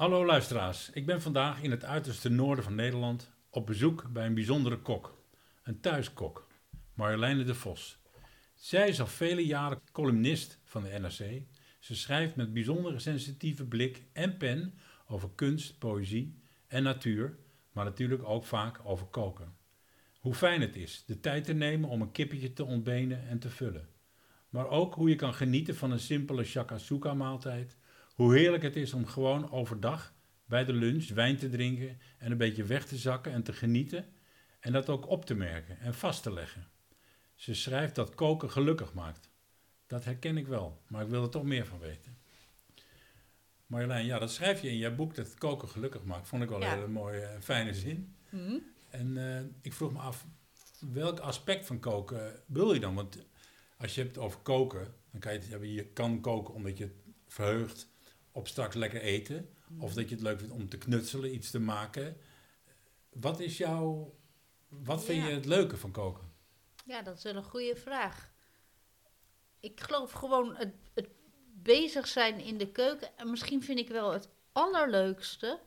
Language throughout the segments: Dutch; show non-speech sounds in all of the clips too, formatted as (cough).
Hallo luisteraars, ik ben vandaag in het uiterste noorden van Nederland op bezoek bij een bijzondere kok. Een thuiskok, Marjoleine de Vos. Zij is al vele jaren columnist van de NRC. Ze schrijft met bijzondere sensitieve blik en pen over kunst, poëzie en natuur, maar natuurlijk ook vaak over koken. Hoe fijn het is de tijd te nemen om een kippetje te ontbenen en te vullen. Maar ook hoe je kan genieten van een simpele shakasuka maaltijd. Hoe heerlijk het is om gewoon overdag bij de lunch wijn te drinken en een beetje weg te zakken en te genieten. En dat ook op te merken en vast te leggen. Ze schrijft dat koken gelukkig maakt. Dat herken ik wel, maar ik wil er toch meer van weten. Marjolein, ja, dat schrijf je in jouw boek dat koken gelukkig maakt. Vond ik wel Ja. een hele mooie, fijne zin. Mhm. En eh, ik vroeg me af, welk aspect van koken wil je dan? Want als je hebt over koken, dan kan je het hebben, je kan koken omdat je het verheugt op straks lekker eten. Of dat je het leuk vindt om te knutselen, iets te maken. Wat is jouw, wat vind Ja. je het leuke van koken? Ja, dat is wel een goede vraag. Ik geloof gewoon het, het bezig zijn in de keuken. En misschien vind ik wel het allerleukste.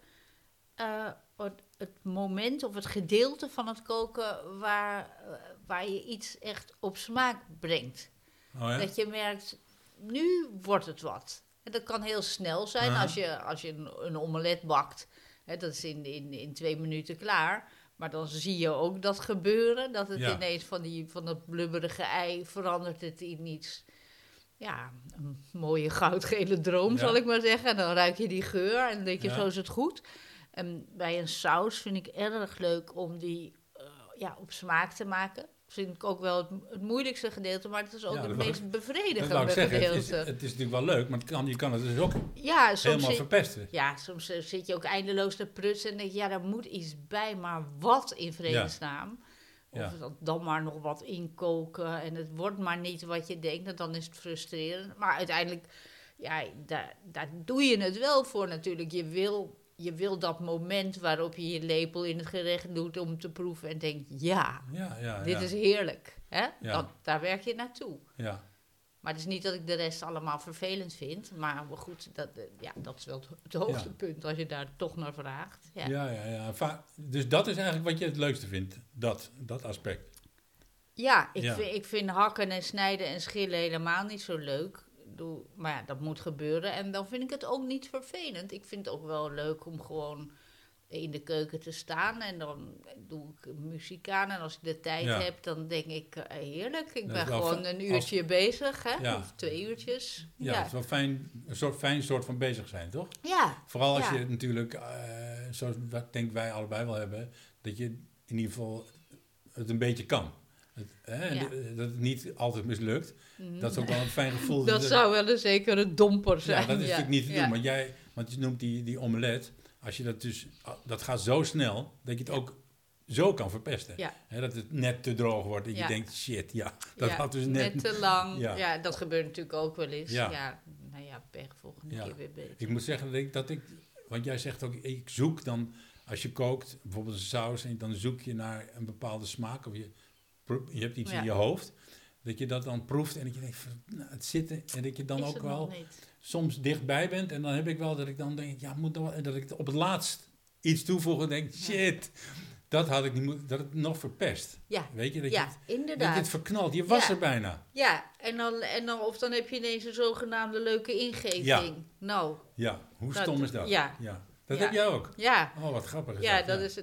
eh, het, het moment of het gedeelte van het koken waar, eh, waar je iets echt op smaak brengt. Oh ja? Dat je merkt, nu wordt het wat. En dat kan heel snel zijn als je, als je een, een omelet bakt. Hè, dat is in, in, in twee minuten klaar. Maar dan zie je ook dat gebeuren. Dat het Ja. ineens van, die, van dat blubberige ei verandert het in iets... Ja, een mooie goudgele droom, Ja. zal ik maar zeggen. En dan ruik je die geur en dan denk je, Ja. zo is het goed. En bij een saus vind ik erg leuk om die eh, ja, op smaak te maken. Vind ik ook wel het, het moeilijkste gedeelte, maar het is ook Ja, het meest Dat bevredigende zeggen, het is, gedeelte. het is natuurlijk wel leuk, maar het kan, je kan het dus ook ja, soms helemaal zit, verpesten. ja, soms eh, zit je ook eindeloos te prutsen en denk je, ja, daar moet iets bij, maar wat in vredesnaam? Of Ja. dan- dan maar nog wat inkoken en het wordt maar niet wat je denkt, en dan is het frustrerend. Maar uiteindelijk, ja, daar, daar doe je het wel voor natuurlijk. Je wil, je wil dat moment waarop je je lepel in het gerecht doet om te proeven en denkt, ja, Ja, ja, dit ja. is heerlijk. Hè? Dat, daar werk je naartoe. ja. Maar het is niet dat ik de rest allemaal vervelend vind. Maar goed, dat, eh, ja, dat is wel het, hoogtepunt als je daar toch naar vraagt. Ja. Ja, ja. Va- Dus dat is eigenlijk wat je het leukste vindt, dat, dat aspect. Ja, ik. Vind, ik vind hakken en snijden en schillen helemaal niet zo leuk. Doe, maar ja, dat moet gebeuren. En dan vind ik het ook niet vervelend. Ik vind het ook wel leuk om gewoon in de keuken te staan. En dan doe ik muziek aan. En als ik de tijd Ja. heb, dan denk ik, eh, heerlijk. Ik Dat ben gewoon een uurtje bezig, hè? Ja. Of twee uurtjes. Ja, Ja, het is wel fijn, een soort fijn soort van bezig zijn, toch? ja. Vooral als je het natuurlijk, eh, zoals wat denk wij allebei wel hebben, dat je in ieder geval het een beetje kan. Het, hè, Ja. en Dat het niet altijd mislukt. Mhm. Dat is ook wel een fijn gevoel. (laughs) Dat zou wel een zekere domper zijn. Ja, dat is natuurlijk niet te doen. Want, jij, want je noemt die, die omelet. Als je dat dus, dat gaat zo snel dat je het ook zo kan verpesten. Ja. Hè, dat het net te droog wordt. Dat Ja. je denkt, shit, ja, dat Ja, had dus net... te lang. Ja. Dat gebeurt natuurlijk ook wel eens. Ja. Nou ja, pech volgende keer weer beter. Ik moet zeggen dat ik, dat ik, want jij zegt ook, ik zoek dan, als je kookt, bijvoorbeeld een saus, en dan zoek je naar een bepaalde smaak, of je, je hebt iets Ja. in je hoofd, dat je dat dan proeft en dat je denkt, nou, het zitten, en dat je dan Is ook wel niet. soms dichtbij bent, en dan heb ik wel dat ik dan denk, ja, moet en dat ik op het laatst iets toevoeg en denk, shit, dat had ik niet moeten, dat het nog verpest. Ja, Weet je, dat, je, ja dat je inderdaad. het verknalt, je was Ja. er bijna. Ja, en dan, en dan, of dan heb je ineens een zogenaamde leuke ingeving. Ja. Nou, Ja, hoe Dat- stom is dat? ja. Dat Ja. heb jij ook. ja, Oh, wat grappig is ja, dat. dat is...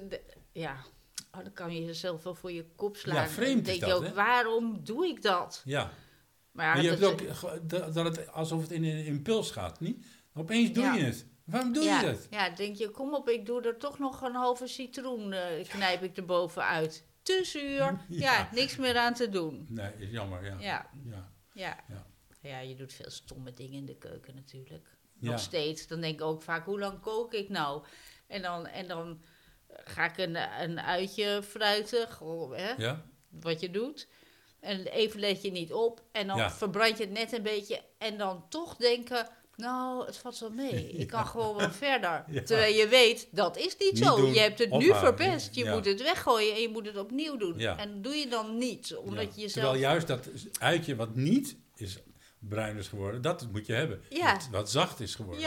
Ja, oh, dan kan je jezelf wel voor je kop slaan. Ja, vreemd Dan denk je dat, ook, hè? waarom doe ik dat? Ja. Maar, ja, Maar je dat hebt ook dat, dat het alsof het in een impuls gaat, niet? Opeens doe Ja. je het. Waarom doe ja, je dat? Ja, denk je, kom op, ik doe er toch nog een halve citroen, eh, knijp ik er bovenuit. Te zuur, (laughs) ja. Niks meer aan te doen. Nee, is jammer, ja. Ja, Ja. ja. Ja. Ja, je doet veel stomme dingen in de keuken natuurlijk. Ja. Nog steeds. Dan denk ik ook vaak, hoe lang kook ik nou? En dan, en dan ga ik een, een uitje fruiten, hè, Ja? wat je doet. En even let je niet op. En dan Ja. verbrand je het net een beetje. En dan toch denken, nou, het valt wel mee. (laughs) Ik kan gewoon wel verder. Ja. Terwijl je weet, dat is niet, Niet zo. doen, je hebt het nu verpest. Je Ja. moet het weggooien en je moet het opnieuw doen. Ja. En doe je dan niet. Omdat je jezelf... Terwijl juist dat uitje wat niet is bruin is geworden, dat moet je hebben. Wat zacht is geworden.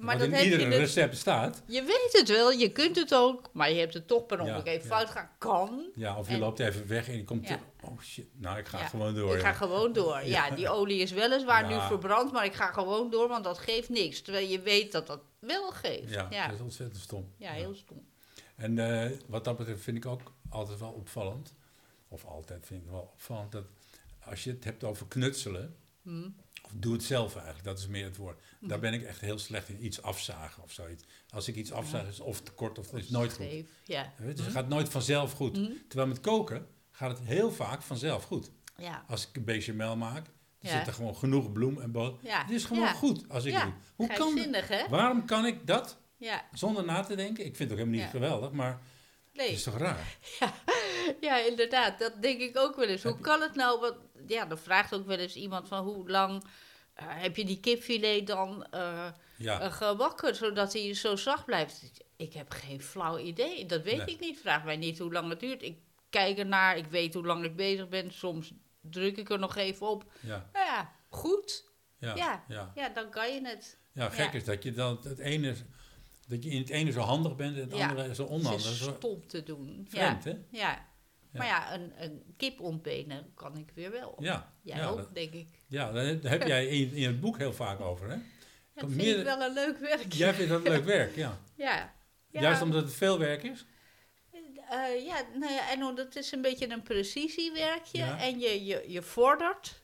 Maar dat in heb ieder je dus, recept staat. je weet het wel, je kunt het ook, maar je hebt het toch per Ja, ongeluk even ja. fout gaan. Kan. Ja, of je En- loopt even weg en je komt Ja. Oh shit, nou ik ga gewoon door. Ik ga gewoon door. Ja, die olie is weliswaar nu verbrand, maar ik ga gewoon door, want dat geeft niks. Terwijl je weet dat dat wel geeft. Ja, Ja, dat is ontzettend stom. ja heel stom. En eh, wat dat betreft vind ik ook altijd wel opvallend. Of altijd vind ik wel opvallend dat als je het hebt over knutselen. Hm. Of doe het zelf eigenlijk, dat is meer het woord. Daar Mhm. ben ik echt heel slecht in. Iets afzagen of zoiets. Als ik iets afzaag is of te kort of het is nooit goed. Ja. Dus het gaat nooit vanzelf goed. Hm. Terwijl met koken gaat het heel vaak vanzelf goed. Ja. Als ik een bechamel maak, dan Ja. zit er gewoon genoeg bloem en boter. Ja. Het is gewoon Ja. goed als ik het doe. Hoe kan dat? Hè? Waarom kan ik dat Ja. zonder na te denken? Ik vind het ook helemaal niet geweldig, maar het Nee. is toch raar? (laughs) (laughs) Ja, inderdaad. Dat denk ik ook wel eens. Hoe kan het nou? Want, ja, dan vraagt ook wel eens iemand van hoe lang eh, heb je die kipfilet dan Ja, gebakken, zodat hij zo zacht blijft? Ik heb geen flauw idee. Dat weet Nee. ik niet. Vraag mij niet hoe lang het duurt. Ik kijk ernaar. Ik weet hoe lang ik bezig ben. Soms druk ik er nog even op. ja, Nou ja, goed. ja, Ja. ja. Ja, dan kan je het. Ja, gek is dat je dan het ene, dat je in het ene zo handig bent en het andere zo Het onhandig. is Zo stom te doen. vreemd, ja. hè? Ja. Maar ja, een, een kip ontbenen kan ik weer wel. Ja, Jij ook, dat- denk ik. ja, daar heb- jij in, in het boek heel vaak over, hè? Dat vind meer- ik wel een leuk werkje. Jij vindt dat leuk werk, ja. (laughs) Ja. Ja, Juist omdat het veel werk is? eh, ja, nou ja, en omdat het is een beetje een precisiewerkje. Ja. En je, je, je vordert.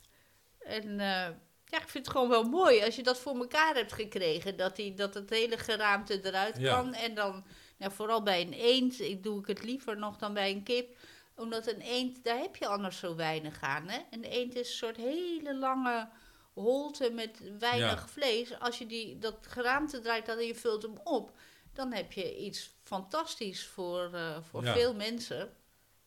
En eh, ja, ik vind het gewoon wel mooi als je dat voor elkaar hebt gekregen. Dat, die, dat het hele geraamte eruit Ja. kan. En dan, nou, vooral bij een eend, ik doe ik het liever nog dan bij een kip. Omdat een eend, daar heb je anders zo weinig aan. Hè? Een eend is een soort hele lange holte met weinig Ja. vlees. Als je die, dat geraamte draait en je vult hem op, dan heb je iets fantastisch voor, eh, voor Ja. veel mensen.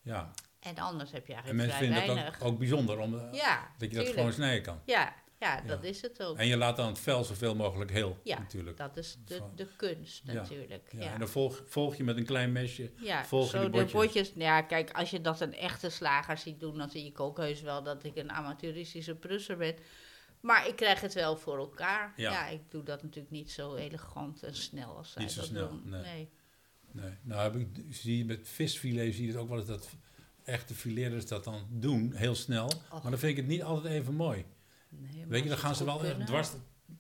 Ja. En anders heb je En eigenlijk mensen vrij vinden weinig. het ook, ook bijzonder om, eh, ja, dat je dat gewoon snijden kan. Ja, ja, dat is het ook. En je laat dan het vel zoveel mogelijk heel, Ja, natuurlijk. Dat is de, de kunst natuurlijk. Ja, Ja, En dan volg, volg je met een klein mesje. ja. volg je zo de botjes. botjes. Ja, kijk, als je dat een echte slager ziet doen, dan zie ik ook heus wel dat ik een amateuristische prusser ben. Maar ik krijg het wel voor elkaar. Ja. Ja, ik doe dat natuurlijk niet zo elegant en snel als zij Niet zo dat snel, doen. nee. nee. Nee. Nou heb ik, zie je met visfilet zie je het ook wel eens dat echte fileters dat dan doen, heel snel. Och. Maar dan vind ik het niet altijd even mooi. Nee, Weet je, dan gaan ze het wel kunnen- dwars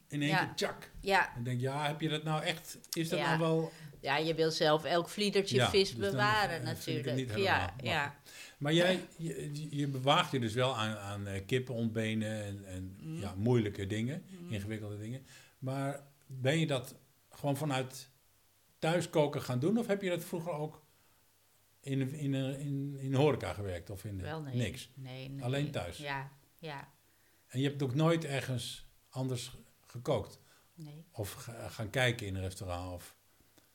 in één Ja. keer tjak. Ja, En denk je, ja, heb je dat nou echt, is dat Ja. nou wel... ja, je wil zelf elk vliedertje Ja, vis dus dan, bewaren vind ik het niet natuurlijk. helemaal. Ja, Maar ja. Maar jij, je, je bewaagt je dus wel aan, aan eh, kippen ontbenen en, en Mm. ja, moeilijke dingen, Mm. ingewikkelde dingen. Maar ben je dat gewoon vanuit thuiskoken gaan doen? Of heb je dat vroeger ook in, in, in, in, in horeca gewerkt? Of in de, Wel nee. niks? Nee, nee. Alleen thuis? Ja, ja, En je hebt ook nooit ergens anders gekookt? nee. Of ga- gaan kijken in een restaurant of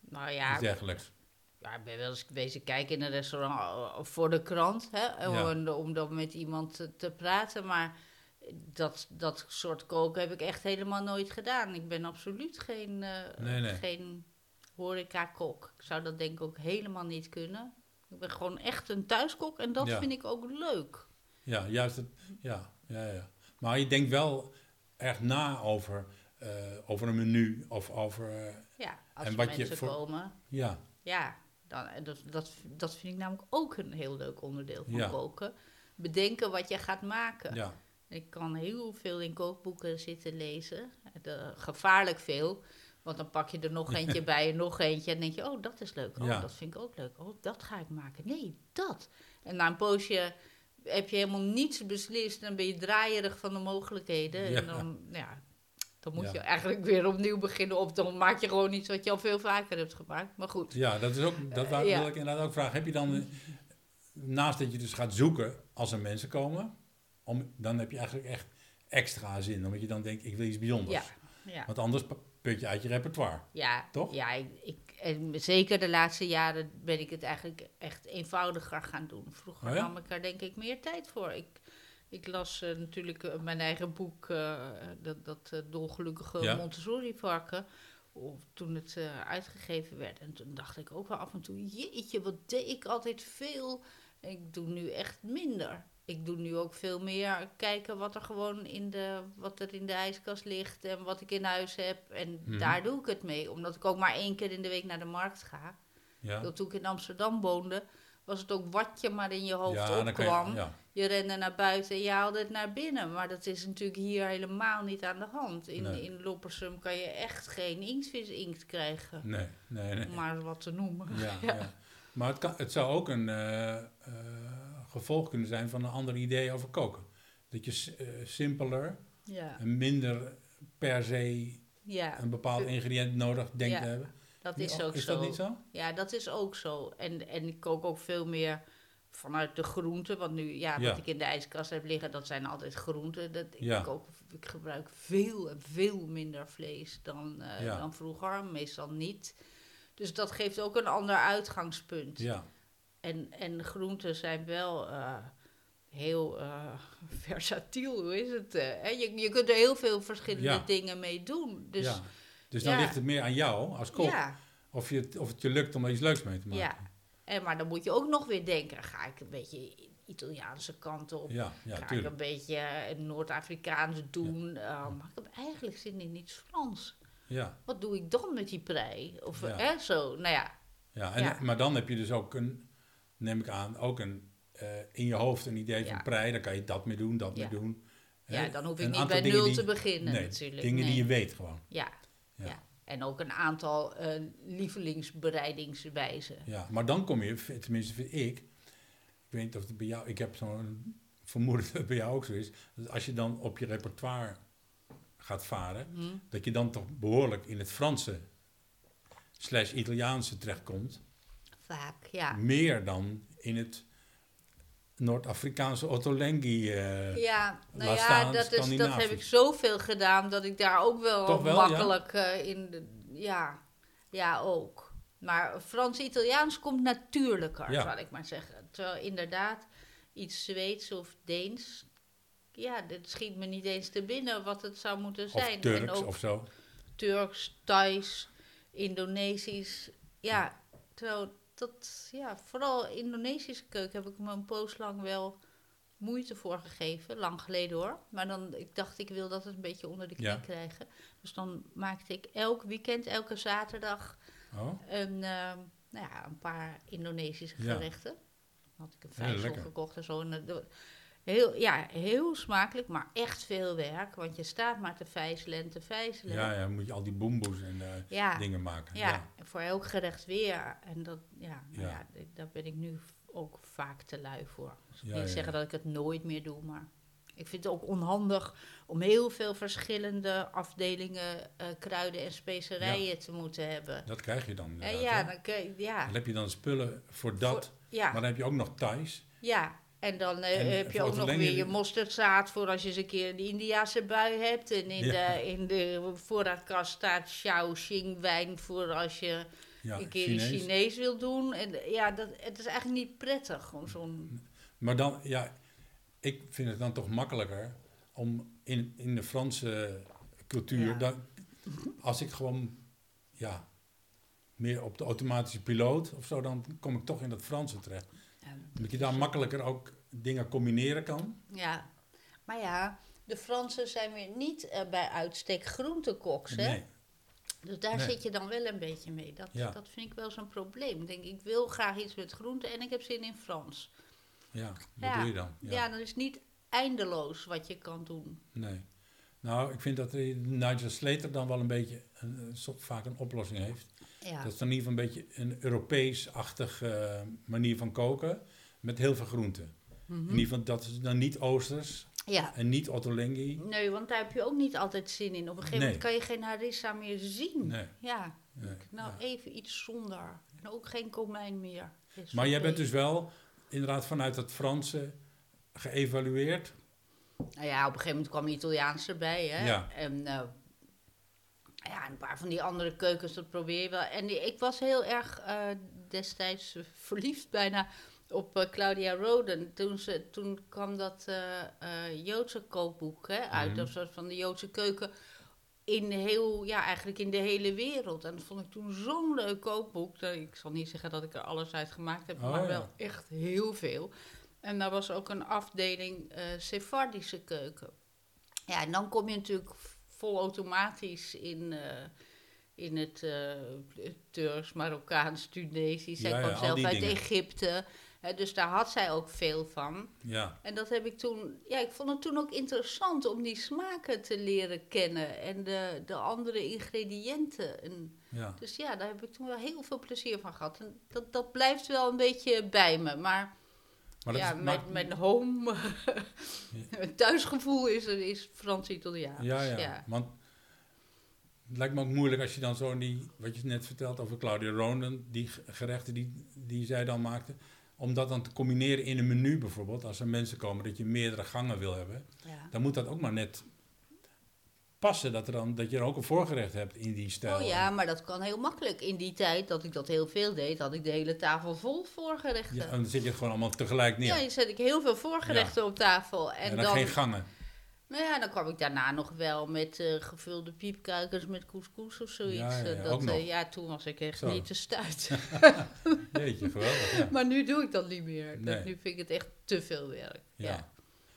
Nou ja, iets dergelijks? Ja, ik ben wel eens wezen kijken in een restaurant eh, voor de krant, hè, Ja. om, om dan met iemand te, te praten. Maar dat, dat soort koken heb ik echt helemaal nooit gedaan. Ik ben absoluut geen, eh Nee, nee. geen horeca-kok. Ik zou dat denk ik ook helemaal niet kunnen. Ik ben gewoon echt een thuiskok en dat Ja. vind ik ook leuk. Ja, juist. Het, ja, ja, ja. Maar je denkt wel echt na over, eh, over een menu of over... eh, Ja, als En wat je mensen voor- komen. ja, Ja, dan, dat, dat, dat vind ik namelijk ook een heel leuk onderdeel van Ja. koken. Bedenken wat je gaat maken. ja, Ik kan heel veel in kookboeken zitten lezen. De, gevaarlijk veel. Want dan pak je er nog (laughs) eentje bij en nog eentje. En denk je, oh, dat is leuk. Oh, Ja. dat vind ik ook leuk. Oh, dat ga ik maken. Nee, dat. En na een poosje heb je helemaal niets beslist. Dan ben je draaierig van de mogelijkheden. Ja. En dan, ja, dan moet Ja. je eigenlijk weer opnieuw beginnen. Of dan maak je gewoon iets wat je al veel vaker hebt gemaakt. Maar goed. ja, dat is ook... Dat ja. wil ik inderdaad ook vragen. Heb je dan... eh, naast dat je dus gaat zoeken als er mensen komen... Om, dan heb je eigenlijk echt extra zin. Omdat je dan denkt, ik wil iets bijzonders. Ja, ja. Want anders put je uit je repertoire. Ja, Toch? Ja, ik, ik, en zeker de laatste jaren ben ik het eigenlijk echt eenvoudiger gaan doen. Vroeger Oh ja? nam ik er denk ik meer tijd voor. Ik, ik las eh, natuurlijk eh, mijn eigen boek, eh, dat, dat dolgelukkige Ja. Montessori-varken. Of toen het uitgegeven werd. En toen dacht ik ook wel af en toe, jeetje, wat deed ik altijd veel. Ik doe nu echt minder. Ik doe nu ook veel meer kijken wat er gewoon in de, wat er in de ijskast ligt en wat ik in huis heb. En Mhm. daar doe ik het mee. Omdat ik ook maar één keer in de week naar de markt ga. Ja, Dat Toen ik in Amsterdam woonde, was het ook wat je maar in je hoofd ja, opkwam. je, ja. Je rende naar buiten en je haalde het naar binnen. Maar dat is natuurlijk hier helemaal niet aan de hand. In, Nee. in Loppersum kan je echt geen inktvis-inkt krijgen. Nee, nee, nee. Om maar wat te noemen. Ja, (laughs) ja. Maar het, kan, het zou ook een eh, eh, gevolg kunnen zijn van een ander idee over koken. Dat je eh, simpeler Ja, en minder per se ja een bepaald ingrediënt nodig denkt Ja, te hebben. dat is ook is zo. dat niet zo? Ja, dat is ook zo. En, en ik kook ook veel meer vanuit de groenten. Want nu, ja, wat ik in de ijskast heb liggen, dat zijn altijd groenten. Dat, ik, kook, ik gebruik veel en veel minder vlees dan, eh, dan vroeger. Meestal niet. Dus dat geeft ook een ander uitgangspunt. Ja, En, en groenten zijn wel eh, heel eh, (laughs) versatiel, hoe is het? eh, hè? Je, je kunt er heel veel verschillende Ja. dingen mee doen. Dus ja. Dus dan ja. ligt het meer aan jou als kok. ja, Of, je, het- of het je lukt om er iets leuks mee te maken. ja. En, maar dan moet je ook nog weer denken, ga ik een beetje Italiaanse kant op? ga ik een beetje Noord-Afrikaans doen? Eh, maar ik heb eigenlijk zin in iets Frans. Ja, Wat doe ik dan met die prei? Of eh, zo, nou ja. ja, en, maar dan heb je dus ook een, neem ik aan, ook een, eh, in je hoofd een idee van prei. Dan kan je dat mee doen, dat mee doen. Ja, dan hoef ik niet bij nul die- te beginnen nee, natuurlijk. Dingen die je weet gewoon. Ja, Ja. ja. En ook een aantal eh, lievelingsbereidingswijzen. Ja, maar dan kom je, tenminste vind ik, ik weet niet of het bij jou, ik heb zo'n vermoeden (laughs) dat het bij jou ook zo is, dat als je dan op je repertoire gaat varen, Hm? dat je dan toch behoorlijk in het Franse slash Italiaanse terechtkomt, Vaak, ja. meer dan in het Noord-Afrikaanse Ottolenghi. eh Ja, nou ja, staan dat, is, dat heb ik zoveel gedaan dat ik daar ook wel, ja? makkelijk eh, in. De, ja, ja, ook. Maar Frans-Italiaans komt natuurlijker, Ja. zal ik maar zeggen. Terwijl inderdaad iets Zweeds of Deens. Ja, dit schiet me niet eens te binnen wat het zou moeten Of zijn. en Turks ook of zo. Turks, Thais, Indonesisch. Ja, terwijl dat, ja, vooral Indonesische keuken heb ik me een poos lang wel moeite voor gegeven. Lang geleden hoor. Maar dan, ik dacht, ik wil dat het een beetje onder de knie Ja. krijgen. Dus dan maakte ik elk weekend, elke zaterdag, Oh, een, ehm, nou ja, een paar Indonesische Ja. gerechten. Dan had ik een vijzel gekocht en zo. En dat- heel, ja, heel smakelijk, maar echt veel werk. Want je staat maar te vijzelen en te vijzelen. ja, ja, moet je al die boemboes en eh, Ja, dingen maken. ja, Ja. en voor elk gerecht weer. En dat, ja, nou Ja. ja. daar ben ik nu ook vaak te lui voor. Dus ik wil niet zeggen dat ik het nooit meer doe, maar ik vind het ook onhandig om heel veel verschillende afdelingen eh, kruiden en specerijen te moeten hebben. Dat krijg je dan. Inderdaad, ja, dan kun je, ja, Dan heb je dan spullen voor dat, maar dan heb je ook nog Thais. ja. En dan eh, En heb je ook nog weer je mosterdzaad voor als je eens een keer een Indiase bui hebt. En in, Ja. de, in de voorraadkast staat Shaoxing wijn voor als je Ja, een keer Chinees. Chinees wil doen. En eh, ja, dat, het is eigenlijk niet prettig. Gewoon zo'n. Maar dan, ja, ik vind het dan toch makkelijker om in, in de Franse cultuur, Ja. dan, als ik gewoon, ja, meer op de automatische piloot of zo, dan kom ik toch in dat Franse terecht. Omdat je daar makkelijker ook dingen combineren kan. Ja, maar ja, de Fransen zijn weer niet eh, bij uitstek groentekoks, hè? Nee, Dus daar Nee. zit je dan wel een beetje mee. Dat, Ja. dat vind ik wel zo'n probleem. Ik denk, ik wil graag iets met groenten en ik heb zin in Frans. ja, wat Ja. doe je dan? Ja, dan is niet eindeloos wat je kan doen. Nee. Nou, ik vind dat Nigel Slater dan wel een beetje, een, vaak een oplossing heeft. Ja, Dat is dan in ieder geval een beetje een Europees-achtig eh, manier van koken. Met heel veel groenten. Mhm. In ieder geval, dat is dan niet Oosters ja. en niet Ottolenghi. Nee, want daar heb je ook niet altijd zin in. Op een gegeven Nee. moment kan je geen harissa meer zien. Nee. Ja, nee. nou Ja. even iets zonder. En ook geen komijn meer. Is Maar jij bent dus wel inderdaad vanuit het Franse geëvalueerd. Nou ja, op een gegeven moment kwam Italiaans erbij. Hè? Ja. En eh, ja, een paar van die andere keukens, dat probeer je wel. En die- ik was heel erg eh, destijds verliefd bijna op eh, Claudia Roden. Toen, ze, toen kwam dat eh, Joodse kookboek hè, uit, Mhm. of soort van de Joodse keuken. In heel, ja, eigenlijk in de hele wereld. En dat vond ik toen zo'n leuk kookboek. Dat- Ik zal niet zeggen dat ik er alles uit gemaakt heb, Oh, maar ja. wel echt heel veel. En daar was ook een afdeling Sephardische keuken. Ja, en dan kom je natuurlijk vol automatisch in, eh, in het eh, Turks, Marokkaans, Tunesisch. Zij Ja, kwam zelf uit dingen. Egypte. Hè, dus daar had zij ook veel van. Ja, En dat heb ik toen, ja, ik vond het toen ook interessant om die smaken te leren kennen en de, de andere ingrediënten. En, ja. dus ja, daar heb ik toen wel heel veel plezier van gehad. En dat, dat blijft wel een beetje bij me. Maar, Maar ja, is, mijn, maar- mijn home, (laughs) mijn thuisgevoel is, is Frans-Italiaans. ja, ja, want het lijkt me ook moeilijk als je dan zo die, wat je net vertelt over Claudia Ronen, die gerechten die, die zij dan maakte, om dat dan te combineren in een menu bijvoorbeeld, als er mensen komen dat je meerdere gangen wil hebben, Ja. dan moet dat ook maar net passen, dat, er dan, dat je er ook een voorgerecht hebt in die stijl. Oh ja, maar dat kan heel makkelijk. In die tijd dat ik dat heel veel deed, had ik de hele tafel vol voorgerechten. Ja, en dan zit je het gewoon allemaal tegelijk neer. Ja, je zet ik heel veel voorgerechten op tafel. En, en dan, dan, geen gangen. Nou ja, dan kwam ik daarna nog wel met eh, gevulde piepkuikens met couscous of zoiets. Ja, ja, ja, Eh, dat, eh, ja, toen was ik echt Zo. niet te stuit. (laughs) (laughs) Jeetje, geweldig. Maar nu doe ik dat niet meer. Nee. Dat, nu vind ik het echt te veel werk. Ja.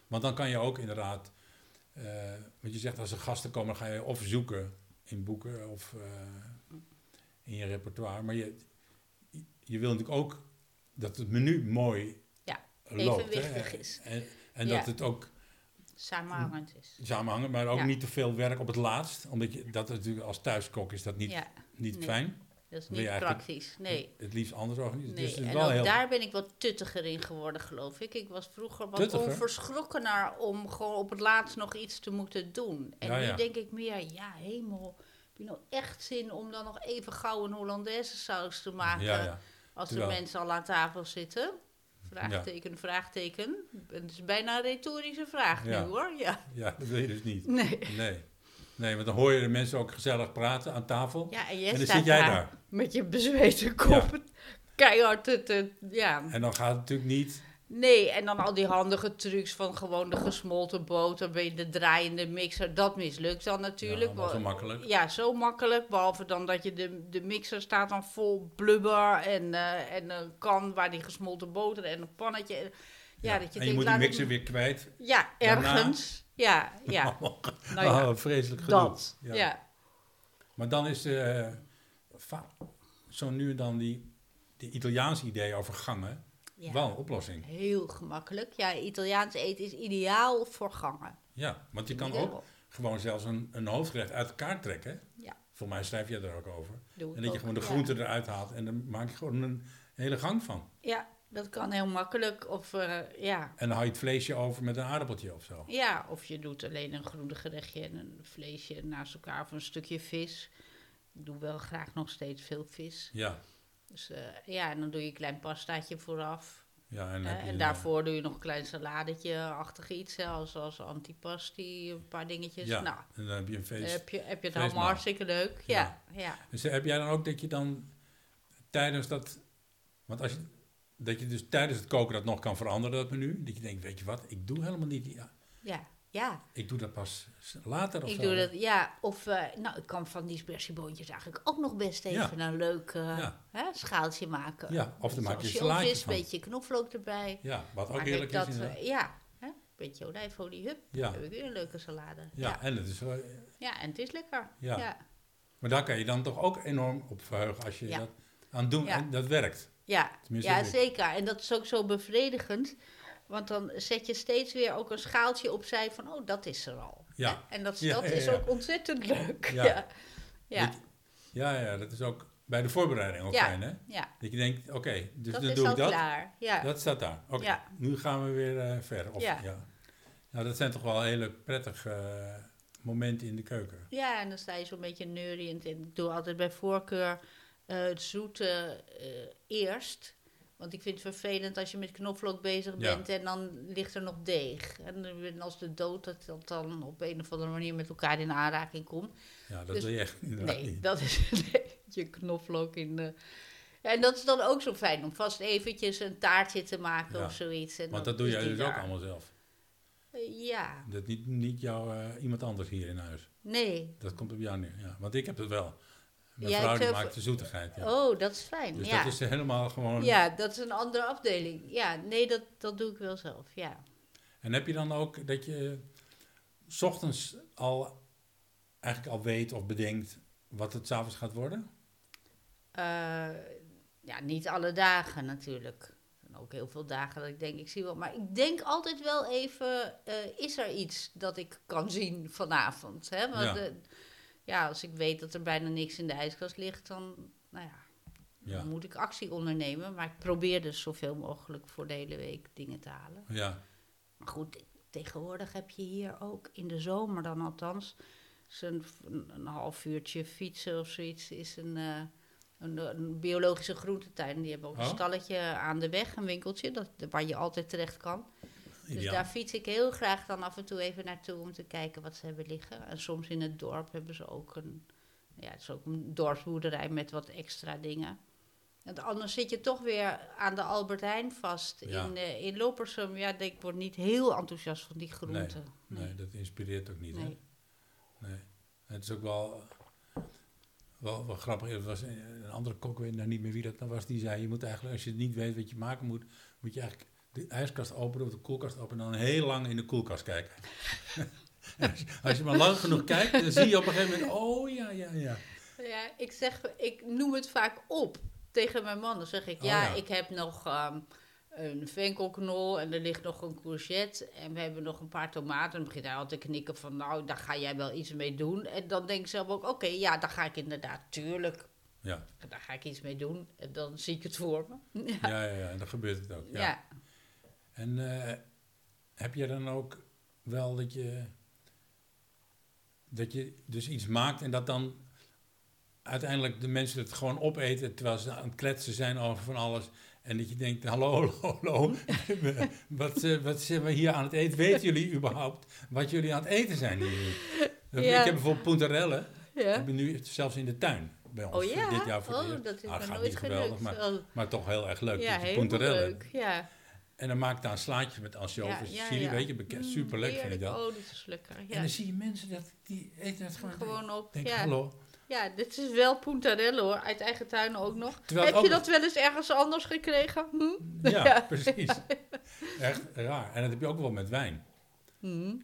Want dan kan je ook inderdaad, eh wat je zegt, als er gasten komen, dan ga je of zoeken in boeken of eh, in je repertoire. Maar je, je wil natuurlijk ook dat het menu mooi Ja, loopt. evenwichtig hè? is. En, en Ja. dat het ook Samenhangend is. samenhangt, maar ook Ja. niet te veel werk op het laatst. Omdat je dat natuurlijk als thuiskok is dat niet, ja, niet nee. fijn. Dat is niet praktisch. Nee. Het liefst anders organiseren. Nee, Dus het is en wel ook heel... daar ben ik wat tuttiger in geworden, geloof ik. Ik was vroeger wat onverschrokkener om gewoon op het laatst nog iets te moeten doen. En Ja, nu ja. denk ik meer, ja, hemel, heb je nou echt zin om dan nog even gauw een Hollandaise saus te maken? ja. Als Terwijl- de mensen al aan tafel zitten? Vraagteken, vraagteken. Het is bijna een retorische vraag nu hoor. Ja. ja, dat wil je dus niet. Nee. Nee. Nee, want dan hoor je de mensen ook gezellig praten aan tafel. Ja, en dan zit jij daar, met je bezweten kop. Keihard ja. En dan gaat het natuurlijk niet. Nee, en dan al die handige trucs van gewoon de gesmolten boter bij de draaiende mixer. Dat mislukt dan natuurlijk. Ja, zo makkelijk. Ja, zo makkelijk. Behalve dan dat je de, de mixer staat dan vol blubber en, eh, en een kan waar die gesmolten boter en een pannetje. Ja, Ja, dat je en denkt, je moet die laat ik- mixer weer kwijt. Ja, daarna. Ja, ja. Oh, (laughs) Nou ja, vreselijk gedoe. dat. Ja. Ja. Maar dan is eh, va- zo nu en dan die, die Italiaanse idee over gangen ja. wel een oplossing. Heel gemakkelijk. Ja, Italiaans eten is ideaal voor gangen. Ja, want je kan ook gewoon zelfs een, een hoofdgerecht uit elkaar trekken. Ja. Voor mij schrijf je er ook over. En dat je gewoon de ja. groenten eruit haalt en dan maak je gewoon een hele gang van. Ja, dat kan heel makkelijk. Of eh, ja, En dan hou je het vleesje over met een aardappeltje of zo. Ja, of je doet alleen een groente gerechtje en een vleesje naast elkaar of een stukje vis. Ik doe wel graag nog steeds veel vis. Ja, Dus eh, ja, en dan doe je een klein pastaatje vooraf. ja en, je, en eh, daarvoor doe je nog een klein saladetje-achtig iets, hè, als, antipasti, een paar dingetjes. Ja, Nou, en dan heb je een dan feest. heb je, heb je het allemaal hartstikke leuk. Ja, ja. Dus heb jij dan ook dat je dan tijdens dat... Want als je, dat je dus tijdens het koken dat nog kan veranderen, dat menu. Dat je denkt, weet je wat, ik doe helemaal niet... Ja, ja, ja. ik doe dat pas later of Ik zo. doe dat, ja. Of, eh, nou, ik kan van die spersieboontjes eigenlijk ook nog best even een leuk eh, Ja. hè, schaaltje maken. Ja, of dan maak je een Zoals salaatje vis, van. beetje knoflook erbij. Ja, wat ook ik is inderdaad. eh, ja, hè? beetje olijfolie, hup. Ja. Dan heb ik weer een leuke salade. Ja, en het is wel... ja en het is lekker. Ja. Maar daar kan je dan toch ook enorm op verheugen als je dat aan Ja. en dat werkt. Ja. Tenminste, ja ik. zeker. En dat is ook zo bevredigend. Want dan zet je steeds weer ook een schaaltje opzij van, oh, dat is er al. Ja. Hè? En dat, Ja, dat ja, is ook ontzettend leuk. Ja. (laughs) Ja, ja, Dat- Ja, dat is ook bij de voorbereiding ook Ja. fijn, hè? ja. Dat je denkt, oké, dus dat dan doe ik dat. klaar. Ja. Dat staat daar. Oké, nu gaan we weer eh, verder. Of, ja. Ja. Nou, dat zijn toch wel hele prettige eh, momenten in de keuken. Ja, en dan sta je zo'n beetje neuriënd. En ik doe altijd bij voorkeur eh, het zoete eh, eerst. Want ik vind het vervelend als je met knoflook bezig Ja. bent en dan ligt er nog deeg. En als de dood dat, dat dan op een of andere manier met elkaar in aanraking komt. Ja, dat Dus- wil je echt inderdaad Nee, niet. dat is (laughs) je knoflook in de... En dat is dan ook zo fijn om vast eventjes een taartje te maken Ja, of zoiets. En Want dat doe jij dus ook allemaal zelf. Eh, Ja, Dat niet, niet jouw, eh, iemand anders hier in huis. nee. Dat komt op jou neer. Ja. Want ik heb het wel Mijn Ja, vrouw die maakt de zoetigheid. Ja. Oh, dat is fijn. dus ja. dat is helemaal gewoon... ja, dat is een andere afdeling. Ja, nee, dat, dat doe ik wel zelf. Ja. En heb je dan ook dat je 's ochtends al eigenlijk al weet of bedenkt wat het s'avonds gaat worden? Eh, ja, niet alle dagen natuurlijk. Er zijn ook heel veel dagen dat ik denk, ik zie wel. Maar ik denk altijd wel even, eh, is er iets dat ik kan zien vanavond? Hè? Want, Ja. ja. Ja, als ik weet dat er bijna niks in de ijskast ligt, dan, nou ja, Ja. dan moet ik actie ondernemen. Maar ik probeer dus zoveel mogelijk voor de hele week dingen te halen. Ja, Maar goed, tegenwoordig heb je hier ook, in de zomer dan althans, een, een half uurtje fietsen of zoiets, is een, eh, een, een biologische groentetuin. Die hebben ook Oh. een stalletje aan de weg, een winkeltje, dat, waar je altijd terecht kan. Dus ideaal. daar fiets ik heel graag dan af en toe even naartoe om te kijken wat ze hebben liggen. En soms in het dorp hebben ze ook een, ja, het is ook een dorpsboerderij met wat extra dingen. Want anders zit je toch weer aan de Albert Heijn vast Ja. in, eh, in Loppersum. Ja, ik word niet heel enthousiast van die groenten. Nee, dat inspireert ook niet. Hè? Nee. Nee. Het is ook wel, wel, wel grappig. Er was een, een andere kok, weet nou niet meer wie dat nou was, die zei: Je moet eigenlijk, als je niet weet wat je maken moet, moet je eigenlijk de ijskast openen of de koelkast openen en dan heel lang in de koelkast kijken. En als, je, als je maar lang genoeg kijkt, dan zie je op een gegeven moment: Oh ja, ja, ja. Ja, ik, zeg, ik noem het vaak op tegen mijn man. Dan zeg ik, Oh, ja, ik heb nog ehm, een venkelknol en er ligt nog een courgette en we hebben nog een paar tomaten. Dan begint hij altijd te knikken van, nou, daar ga jij wel iets mee doen. En dan denk ik zelf ook, oké, ja, daar ga ik inderdaad, tuurlijk, Ja, daar ga ik iets mee doen. En dan zie ik het voor me. (laughs) Ja, ja, ja, ja, en dan gebeurt het ook. Ja. ja. En eh, heb je dan ook wel dat je, dat je dus iets maakt en dat dan uiteindelijk de mensen het gewoon opeten terwijl ze aan het kletsen zijn over van alles. En dat je denkt, (laughs) hallo, hallo, hallo, (laughs) wat, eh, wat zijn we hier aan het eten? Weten jullie überhaupt wat jullie aan het eten zijn hier? Ja. Ik heb bijvoorbeeld puntarellen, ja. heb ik nu zelfs in de tuin bij ons Oh ja? dit jaar voor oh, dat is Ah, gaat nooit niet geweldig, maar, Oh, maar toch heel erg leuk. ja, heel puntarellen leuk. Ja. En dan maak ik daar een slaatje met ansjovis, ja, chili, weet je, bekend. Mm, Super leuk vind ik dat. Oh, dat is lekker. En dan zie je mensen dat die eten het gewoon. Gewoon op. Denk, ja. hallo. Ja, dit is wel puntarello hoor, uit eigen tuin ook nog. Terwijl Heb je dat wel eens ergens anders gekregen? Hm? (laughs) Ja, Ja. precies. Echt raar. En dat heb je ook wel met wijn. Hm.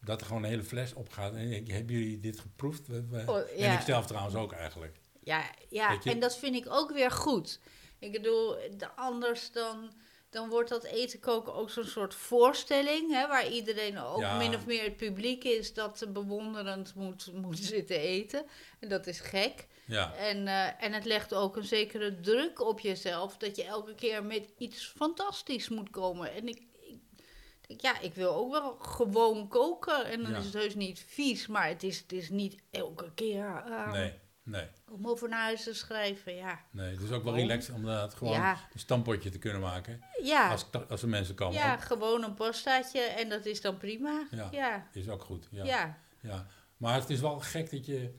Dat er gewoon een hele fles opgaat. En ik, hebben jullie dit geproefd? Oh, En ik zelf trouwens ook eigenlijk. Ja, ja en dat vind ik ook weer goed. Ik bedoel, de- anders dan, dan wordt dat eten koken ook zo'n soort voorstelling, hè, waar iedereen ook Ja. min of meer het publiek is dat bewonderend moet, moet (laughs) zitten eten. En dat is gek. Ja, En, eh, en het legt ook een zekere druk op jezelf dat je elke keer met iets fantastisch moet komen. En ik, ik denk, ja, ik wil ook wel gewoon koken. En dan Ja. is het heus niet vies, maar het is, het is niet elke keer eh, nee, nee, om over naar huis te schrijven. Ja, nee. Het is ook wel relaxed om dat gewoon Ja. een stampotje te kunnen maken. ja, Als, als er mensen komen. ja Ook, gewoon een pastaatje en dat is dan prima. Ja. Ja, is ook goed. Ja. ja. Ja, maar het is wel gek dat je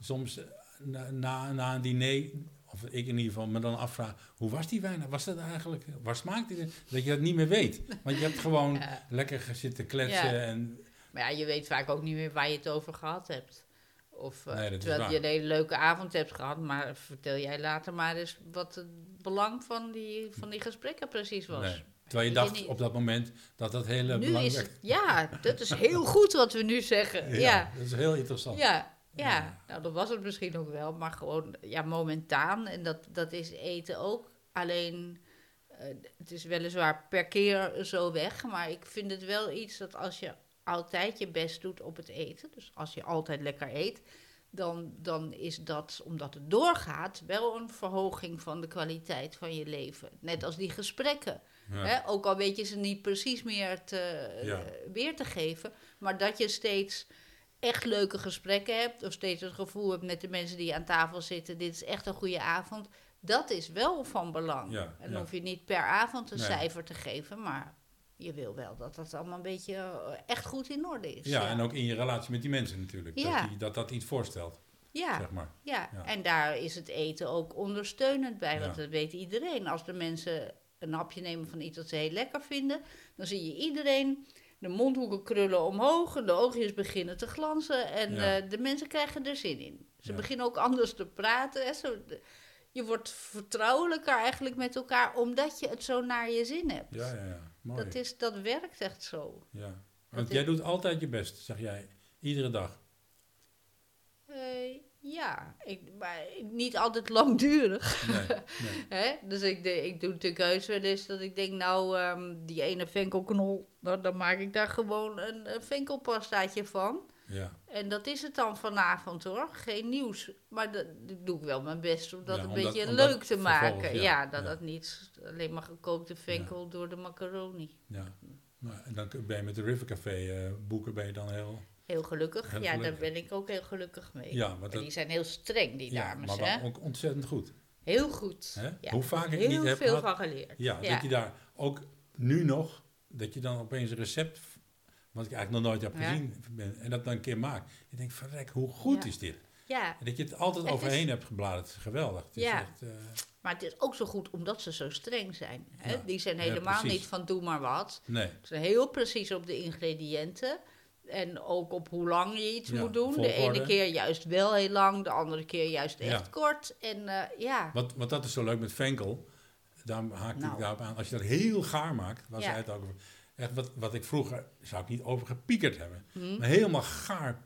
soms eh, na, na, na een diner, of ik in ieder geval, me dan afvraag, hoe was die wijn? Was dat eigenlijk, waar smaakt die? Dat je dat niet meer weet. Want je hebt gewoon (laughs) lekker zitten kletsen Ja. en Maar ja, je weet vaak ook niet meer waar je het over gehad hebt. Of, eh, Nee, is terwijl je een hele leuke avond hebt gehad, maar vertel jij later maar eens wat het belang van die, van die gesprekken precies was. nee. Terwijl je dacht op dat moment dat dat hele nu is belangrijk... het, ja, dat is heel goed wat we nu zeggen. Ja, Ja, dat is heel interessant. ja, ja. Ja. Nou, dat was het misschien ook wel, maar gewoon ja, momentaan. En dat, dat is eten ook. Alleen, eh, het is weliswaar per keer zo weg, maar ik vind het wel iets dat als je altijd je best doet op het eten, dus als je altijd lekker eet, dan, dan is dat, omdat het doorgaat, wel een verhoging van de kwaliteit van je leven. Net als die gesprekken. Ja. Hè? Ook al weet je ze niet precies meer te, Ja. eh, weer te geven, maar dat je steeds echt leuke gesprekken hebt, of steeds het gevoel hebt met de mensen die aan tafel zitten, dit is echt een goede avond, dat is wel van belang. Ja, en hoef je niet per avond een Nee. cijfer te geven, maar je wil wel dat dat allemaal een beetje eh, echt goed in orde is. Ja, en ook in je relatie met die mensen natuurlijk. Ja. Dat, die, dat dat iets voorstelt, ja. zeg maar. Ja, en daar is het eten ook ondersteunend bij, want dat weet iedereen. Als de mensen een hapje nemen van iets dat ze heel lekker vinden, dan zie je iedereen de mondhoeken krullen omhoog en de oogjes beginnen te glanzen en Ja. eh, de mensen krijgen er zin in. Ze Ja. beginnen ook anders te praten. Hè. Zo, de- je wordt vertrouwelijker eigenlijk met elkaar, omdat je het zo naar je zin hebt. Ja, ja, ja. Mooi. Dat, is, dat werkt echt zo. Ja. Want jij doet altijd je best, zeg jij. Iedere dag. Eh, ja, ik, maar niet altijd langdurig. Nee, (laughs) nee. Hè? Dus ik, de, ik doe natuurlijk heus wel eens dat ik denk, nou, ehm, die ene venkelknol, nou, dan maak ik daar gewoon een, een venkelpastaatje van. Ja. En dat is het dan vanavond hoor, geen nieuws. Maar dat, doe ik wel mijn best om dat Ja, een beetje leuk te maken. ja, Ja, dat dat niet alleen maar gekookte venkel door de macaroni. ja. Maar, en dan ben je met de River Café eh, boeken ben je dan heel... Heel gelukkig. Heel ja, daar ben ik ook heel gelukkig mee. Ja, maar dat, die zijn heel streng, die dames. maar hè? ook ontzettend goed. Heel goed. Hè? Hoe vaak ik heel niet heb veel van geleerd. Ja, Ja. dat je daar ook nu nog, dat je dan opeens een recept, wat ik eigenlijk nog nooit heb gezien, en dat dan een keer maakt. Je denkt, verrek, hoe goed Ja. is dit? Ja, En dat je het altijd Het overheen is- hebt gebladerd, geweldig. Het is echt, eh, maar het is ook zo goed omdat ze zo streng zijn. Hè? Die zijn helemaal niet van doe maar wat. nee, Ze zijn heel precies op de ingrediënten. En ook op hoe lang je iets Ja, moet doen. De ene keer juist wel heel lang, de andere keer juist Ja. echt kort. En eh, ja, want, want dat is zo leuk met venkel. Daarom haakte ik Nou. daarop aan. Als je dat heel gaar maakt, waar Ja. zij het ook over. Echt wat, wat ik vroeger, zou ik niet over gepiekerd hebben. hm, Maar helemaal gaar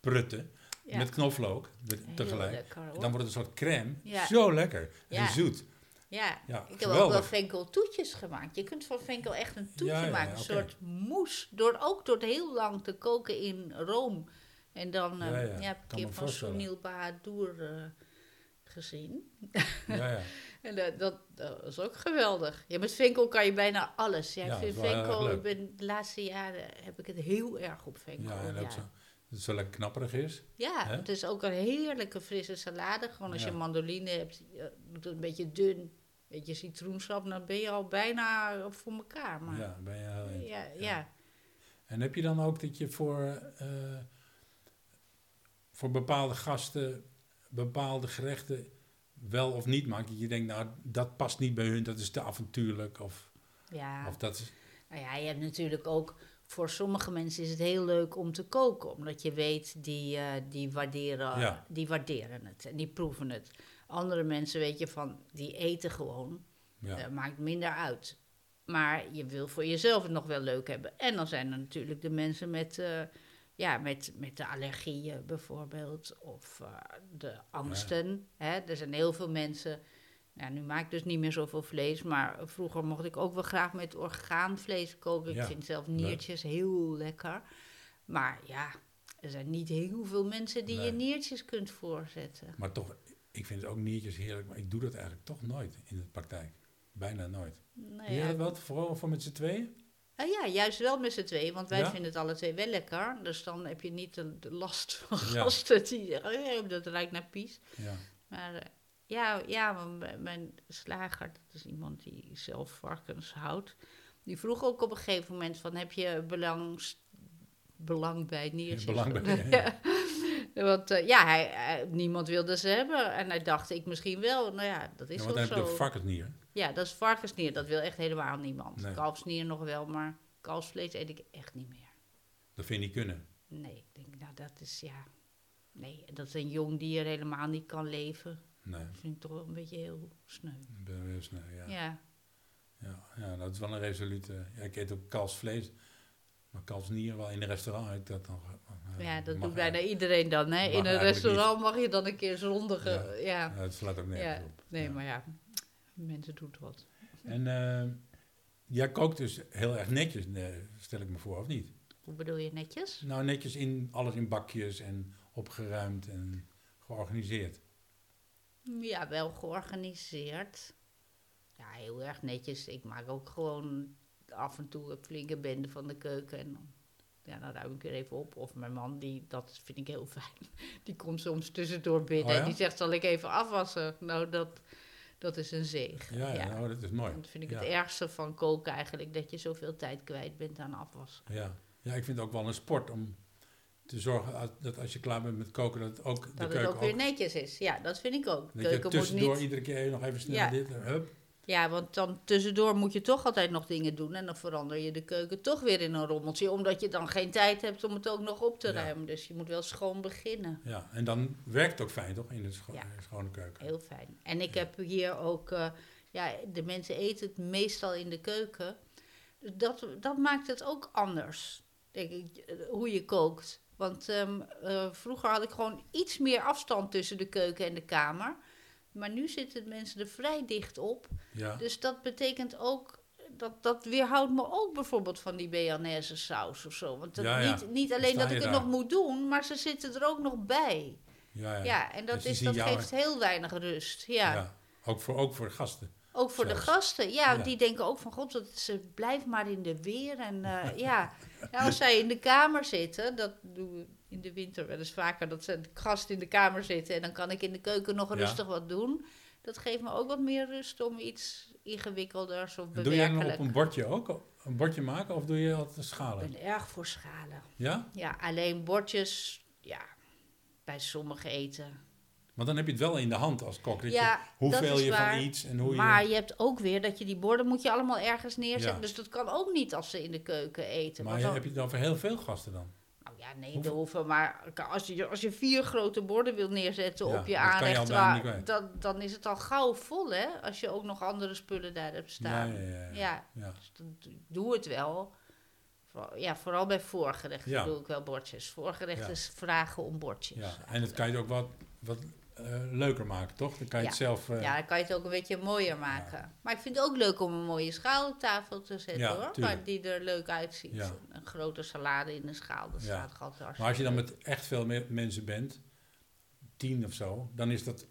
prutten, ja. met knoflook tegelijk. lekker. Dan wordt het een soort crème. Ja. Zo lekker. En zoet. Ja, Ja, ik heb ook wel geweldig. venkeltoetjes gemaakt. Je kunt van venkel echt een toetje Ja, ja, maken. Een soort mousse. Door, ook door het heel lang te koken in room. En dan Ja, heb ik een keer van. Sunil Bahadur eh, gezien. (laughs) En dat, dat, dat is ook geweldig. Ja, met venkel kan je bijna alles. Ja, Ja, ik vind venkel, ik ben, de laatste jaren heb ik het heel erg op venkel. Ja, en ook ja. zo, dat het zo lekker knapperig is. Ja, Hè? het is ook een heerlijke frisse salade. Gewoon als je mandoline hebt, eh, doet het een beetje dun, een beetje citroensap, dan ben je al bijna voor elkaar. Maar Ja, ben je heel Ja. ja. En heb je dan ook dat je voor, eh, voor bepaalde gasten bepaalde gerechten wel of niet maakt? Dat je denkt, nou, dat past niet bij hun, dat is te avontuurlijk. Of, ja. of dat is, Nou ja, je hebt natuurlijk ook, voor sommige mensen is het heel leuk om te koken. Omdat je weet, die, eh, die, waarderen, Ja. die waarderen het en die proeven het. Andere mensen weet je van, die eten gewoon. ja. Maakt minder uit. Maar je wil voor jezelf het nog wel leuk hebben. En dan zijn er natuurlijk de mensen met, eh, ja, met, met de allergieën bijvoorbeeld. Of eh, de angsten. Hè? Er zijn heel veel mensen. Ja, nu maak ik dus niet meer zoveel vlees. Maar vroeger mocht ik ook wel graag met orgaanvlees koken. Ik vind zelf niertjes heel lekker. Maar ja, er zijn niet heel veel mensen die Nee. je niertjes kunt voorzetten. Maar toch, ik vind het ook niertjes heerlijk, maar ik doe dat eigenlijk toch nooit in de praktijk. Bijna nooit. Nou Doe dat wel, vooral voor met z'n tweeën? Ah ja, juist wel met z'n tweeën, want wij Ja? vinden het alle twee wel lekker. Dus dan heb je niet de, de last (laughs) van Ja. gasten die zeggen, oh dat ruikt naar pies. Ja. Maar eh, ja, ja mijn- slager, dat is iemand die zelf varkens houdt, die vroeg ook op een gegeven moment van, heb je belang, belang bij niertjes? belang bij- (laughs) ja. Want eh, ja, hij, hij- niemand wilde ze hebben. En hij dacht, ik misschien wel. Nou ja, dat is Ja, want dan heb je zo. ook varkensnier. Ja, dat is varkensnier. Dat wil echt helemaal niemand. Nee. Kalfsnier nog wel, maar kalfsvlees eet ik echt niet meer. Dat vind je niet kunnen. Nee, ik denk, nou dat is ja... Nee, dat is een jong dier helemaal niet kan leven. Nee, Dat vind ik toch wel een beetje heel sneu. ik ben weer snel, ja. Ja, Ja, ja, dat is wel een resolute. Ja, ik eet ook kalfsvlees, maar kalfsnier wel in een restaurant. Ik dat nog, eh, ja dat doet bijna iedereen dan. Hè? In een restaurant mag je dan een keer zondigen. Ja. Ja, dat slaat ook nergens op. nee, maar ja, mensen doen wat. En eh, jij kookt dus heel erg netjes, eh, stel ik me voor, of niet? Hoe bedoel je netjes? Nou, netjes in alles in bakjes en opgeruimd en georganiseerd. Ja, wel georganiseerd. Ja, heel erg netjes. Ik maak ook gewoon af en toe een flinke bende van de keuken. En dan, ja, dan ruim ik weer even op. Of mijn man, die, dat vind ik heel (laughs) fijn. Die komt soms tussendoor binnen Oh ja? en die zegt, zal ik even afwassen? Nou, dat, dat is een zegen. Ja, ja, nou, dat is mooi. Dat vind ik ja. het ergste van koken eigenlijk, dat je zoveel tijd kwijt bent aan afwassen. Ja. ja, ik vind het ook wel een sport om te zorgen dat als je klaar bent met koken, dat het ook de Dat het keuken ook weer netjes is. Ja, dat vind ik ook. De keuken moet niet... iedere keer nog even snel Ja. dit, hup. Ja, want dan tussendoor moet je toch altijd nog dingen doen. En dan verander je de keuken toch weer in een rommeltje. Omdat je dan geen tijd hebt om het ook nog op te Ja. ruimen. Dus je moet wel schoon beginnen. Ja, en dan werkt het ook fijn, toch? In de scho- Ja. eh, schone keuken. Heel fijn. En ik heb hier ook... eh, ja, de mensen eten het meestal in de keuken. Dus dat, dat maakt het ook anders, denk ik, hoe je kookt. Want ehm, eh, vroeger had ik gewoon iets meer afstand tussen de keuken en de kamer. Maar nu zitten mensen er vrij dicht op. Ja, Dus dat betekent ook, dat, dat weerhoudt me ook bijvoorbeeld van die Bearnaise saus of zo. Want dat Ja, ja. Niet, niet alleen dat ik het nog moet doen, maar ze zitten er ook nog bij. ja, ja. Ja, en dat, Dus is, dat geeft heel weinig rust. Ja. Ja. Ook, voor, ook voor gasten. Ook voor de gasten. Ja, Ja. die denken ook van god, dat ze blijft maar in de weer. En eh, (laughs) ja, als zij in de kamer zitten, dat doen we in de winter wel eens vaker, dat ze de gasten in de kamer zitten en dan kan ik in de keuken nog Ja. rustig wat doen. Dat geeft me ook wat meer rust om iets ingewikkelders of En doe jij dan bewerkelijk. op een bordje ook? Een bordje maken of doe je altijd Ik schalen? ben erg voor schalen. Ja? Ja, alleen bordjes, ja, bij sommige eten. Want dan heb je het wel in de hand als kok. Dat Ja, je, hoeveel je waar. van iets en hoe maar je... je hebt ook weer dat je die borden moet je allemaal ergens neerzetten. Ja. Dus dat kan ook niet als ze in de keuken eten. Maar dan- heb je het over heel veel gasten dan? Nou ja, nee, Hoeveel? hoeven maar als je, als je vier grote borden wil neerzetten Ja, op je aanrecht, waar- dan, dan is het al gauw vol, hè? Als je ook nog andere spullen daar hebt staan. ja, dus doe- het wel. Voor- Ja, vooral bij voorgerechten doe ik wel bordjes. Voorgerechten vragen om bordjes. Ja, en dat kan je ook wat, wat leuker maken, toch? Dan kan je Ja. het zelf... eh, Ja, dan kan je het ook een beetje mooier maken. Maar ik vind het ook leuk om een mooie schaal op tafel te zetten, Ja, hoor. Maar die er leuk uitziet. Een grote salade in een schaal, dat staat toch altijd hartstikke Maar als je dan met echt veel me- mensen bent, tien of zo, dan is dat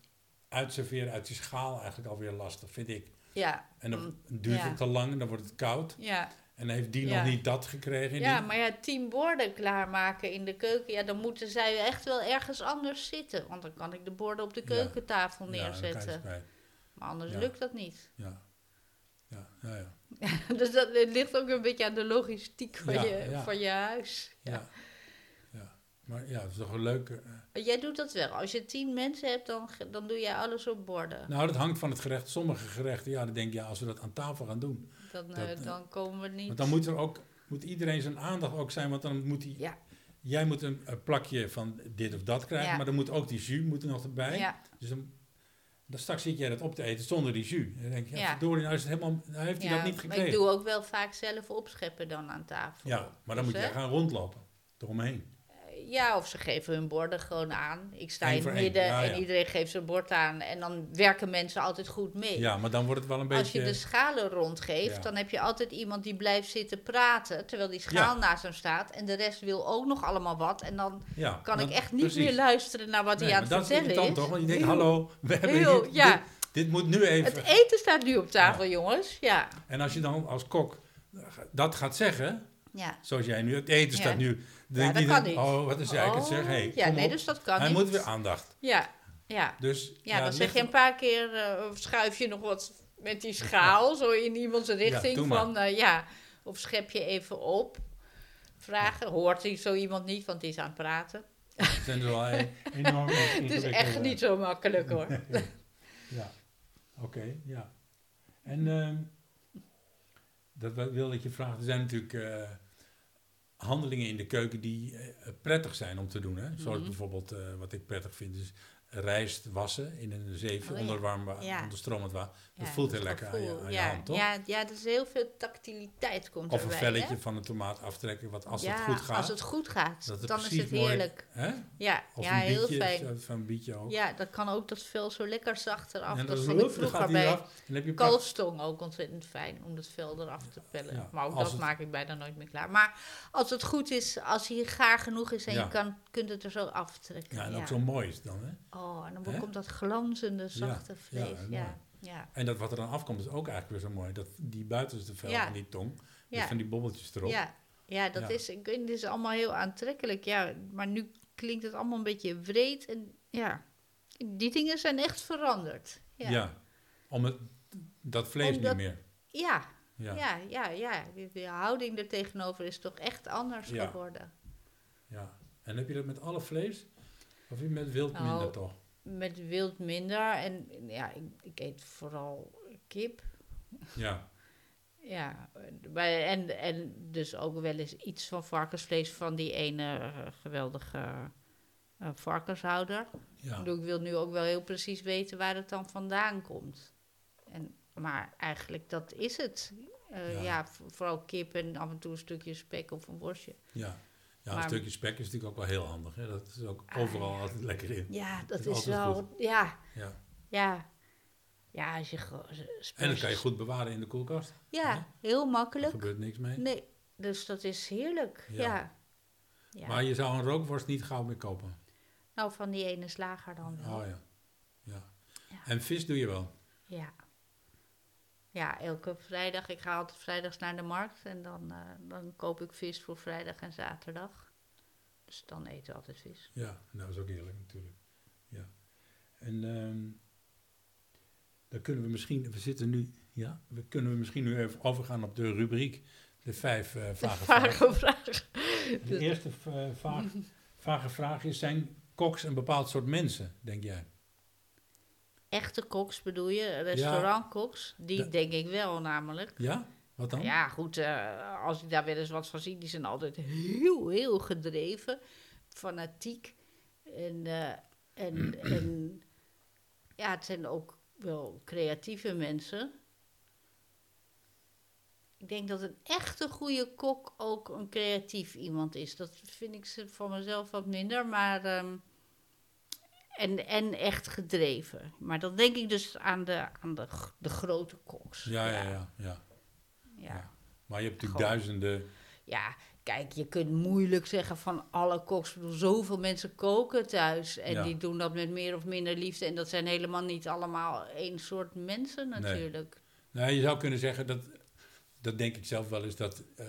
uitserveren uit die schaal eigenlijk alweer lastig, vind ik. Ja, En dan duurt het te lang, dan wordt het koud. ja. En heeft die Ja. nog niet dat gekregen. Ja, die- maar ja, tien borden klaarmaken in de keuken, ja, dan moeten zij echt wel ergens anders zitten. Want dan kan ik de borden op de Ja. keukentafel Ja, neerzetten. kwijt. maar anders Ja. lukt dat niet. Ja. Ja, ja, ja. (laughs) dus dat het ligt ook een beetje aan de logistiek van, Ja, je, ja. van je huis. ja. ja. Maar ja, het is toch een leuke... eh, Maar Jij doet dat wel. Als je tien mensen hebt, dan, dan doe jij alles op borden. Nou, dat hangt van het gerecht. Sommige gerechten, ja, dan denk je, ja, als we dat aan tafel gaan doen. Dan, eh, dat, dan komen we niet. Want dan moet er ook, moet iedereen zijn aandacht ook zijn, want dan moet die, Ja, jij moet een, een plakje van dit of dat krijgen, Ja. maar dan moet ook die jus moet er nog erbij. ja, Dus dan, dan straks zit jij dat op te eten zonder die jus. Dan denk je, ja, verdorie, nou, is het helemaal, nou heeft hij dat niet maar gekregen. ik doe ook wel vaak zelf opscheppen dan aan tafel. ja, maar dan Dus, moet jij gaan rondlopen, eromheen. Ja, of ze geven hun borden gewoon aan. Ik sta Eén in het midden ja, en ja. iedereen geeft zijn bord aan. En dan werken mensen altijd goed mee. Ja, maar dan wordt het wel een Als je beetje... de schalen rondgeeft, Ja. dan heb je altijd iemand die blijft zitten praten. Terwijl die schaal naast hem staat. En de rest wil ook nog allemaal wat. En dan kan ik echt niet precies. meer luisteren naar wat Nee, hij aan het dat is vertellen irritant is. toch? Want je denkt, Heel- hallo, we hebben heel, hier, ja. dit, dit moet nu even... Het eten staat nu op tafel, jongens. Ja. En als je dan als kok dat gaat zeggen, Ja. zoals jij nu, het eten staat nu, Ja, dat kan niet. oh, wat is eigenlijk het Oh, zeg, hey, ja, nee, op. dus dat kan Hij niet. moet weer aandacht. Ja, ja. Dus, Ja, dan zeg je een paar keer, eh, of schuif je nog wat met die schaal, zo in iemands richting van, eh, ja, of schep je even op. Vragen, hoort die zo iemand niet, want die is aan het praten. Het zijn dus wel e- (laughs) enorm Het is echt niet zo makkelijk hoor. (laughs) Ja, oké, ja. En ehm, dat wilde ik je vragen. Er zijn natuurlijk eh, handelingen in de keuken die eh, prettig zijn om te doen. Hè? Zoals Mhm. bijvoorbeeld, eh, wat ik prettig vind, is rijst wassen in een zeefje Oh, onder warm wa- Ja. onder stromend water. Dat Ja, voelt dat heel lekker aan je, aan hand, toch? Ja, ja, er is heel veel tactiliteit komt Of een velletje hè? van een tomaat aftrekken, wat als het goed gaat, als het goed gaat, dat het dan is het mooi- heerlijk. hè? Ja, Of ja heel fijn. zo- van een bietje ook. Ja, dat kan ook dat vel zo lekker zacht eraf. en dat dan, vond ik vroeger bij kalfstong ook ontzettend fijn om dat vel eraf te pellen. Maar ook dat het- maak ik bijna nooit meer klaar. Maar als het goed is, als hij gaar genoeg is en je kan, kunt het er zo aftrekken. ja, en ook zo mooi is het dan, hè? Oh, en dan komt dat glanzende, zachte vlees. Ja, ja, En dat wat er dan afkomt is ook eigenlijk weer zo mooi. Dat die buitenste vel Ja. en die tong, met ja. van die bobbeltjes erop. Ja, ja, dat is, ik het is allemaal heel aantrekkelijk. Ja, maar nu klinkt het allemaal een beetje wreed. En ja, die dingen zijn echt veranderd. Ja. Ja, Om het, dat vlees Omdat- niet meer. ja, Ja. ja, ja. ja. Houding er tegenover is toch echt anders geworden. ja. En heb je dat met alle vlees? Of met wild Nou, minder toch? Met wild minder. En ja, ik, ik eet vooral kip. Ja, (laughs) Ja, bij- en, en dus ook wel eens iets van varkensvlees van die ene eh, geweldige eh, varkenshouder. Ik ja. bedoel, Ik wil nu ook wel heel precies weten waar het dan vandaan komt. En, maar eigenlijk, dat is het. Eh, Ja. ja, vo- vooral kip en af en toe een stukje spek of een worstje. ja. Ja een stukje spek is natuurlijk ook wel heel handig. Hè? Dat is ook Ah, overal ja. altijd lekker in. Ja, dat is wel... Ja, Ja. ja. Ja, als je. En dat kan je goed bewaren in de koelkast. Ja, heel Er makkelijk. gebeurt niks mee. Nee, dus dat is heerlijk. Ja. Ja. Maar je zou een rookworst niet gauw meer kopen. Nou, van die ene slager dan wel. Oh ja. Ja. En vis doe je wel. Ja. Ja, elke vrijdag. Ik ga altijd vrijdags naar de markt en dan, eh, dan koop ik vis voor vrijdag en zaterdag. Dus dan eten we altijd vis. Ja, nou, dat is ook eerlijk natuurlijk. Ja. En ehm, dan kunnen we misschien, we zitten nu, ja, we kunnen we misschien nu even overgaan op de rubriek de vijf eh vage vragen. De eerste eh, vage, (laughs) vage vraag is, zijn koks een bepaald soort mensen, denk jij? Echte koks bedoel je? Restaurantkoks? Die denk ik wel namelijk. Ja? Wat dan? Ja, goed, eh, als ik daar wel eens wat van zie, die zijn altijd heel, heel gedreven, fanatiek. En, eh, en, (clears throat) en ja, het zijn ook wel creatieve mensen. Ik denk dat een echte goede kok ook een creatief iemand is. Dat vind ik ze van mezelf wat minder, maar. ehm, en, en echt gedreven. Maar dat denk ik dus aan de, aan de, de grote koks. Ja, ja, ja. ja. ja. Maar je hebt natuurlijk Gewoon. duizenden, Ja, kijk, je kunt moeilijk zeggen van alle koks. Zoveel mensen koken thuis. En Ja. die doen dat met meer of minder liefde. En dat zijn helemaal niet allemaal één soort mensen natuurlijk. Nou, je zou kunnen zeggen dat, dat denk ik zelf wel eens, dat eh,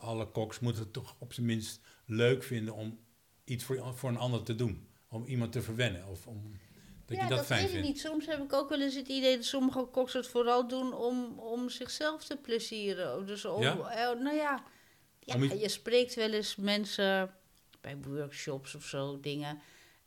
alle koks moeten het toch op zijn minst leuk vinden om iets voor, voor een ander te doen. Om iemand te verwennen of om, dat ja, je dat, dat fijn weet ik vindt. niet. Soms heb ik ook wel eens het idee dat sommige koks het vooral doen om, om zichzelf te plezieren. Dus om, Ja? eh, nou ja, ja iets- je spreekt wel eens mensen bij workshops of zo, dingen.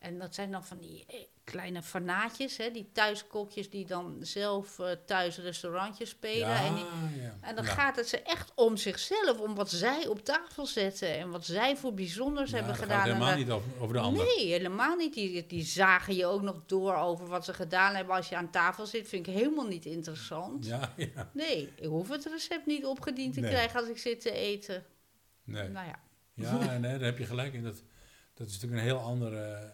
En dat zijn dan van die eh, kleine fanaatjes, hè, die thuiskokjes die dan zelf eh, thuis restaurantjes spelen. Ja, En, die- ja. en dan Ja. gaat het ze echt om zichzelf, om wat zij op tafel zetten en wat zij voor bijzonders hebben gedaan. gaat En helemaal niet over, over de ander. Nee, helemaal niet. Die, die zagen je ook nog door over wat ze gedaan hebben als je aan tafel zit. Vind ik helemaal niet interessant. Ja, ja. Nee, ik hoef het recept niet opgediend te Nee. krijgen als ik zit te eten. Nee. Nou ja, Ja, nee, daar heb je gelijk in. Dat, dat is natuurlijk een heel andere...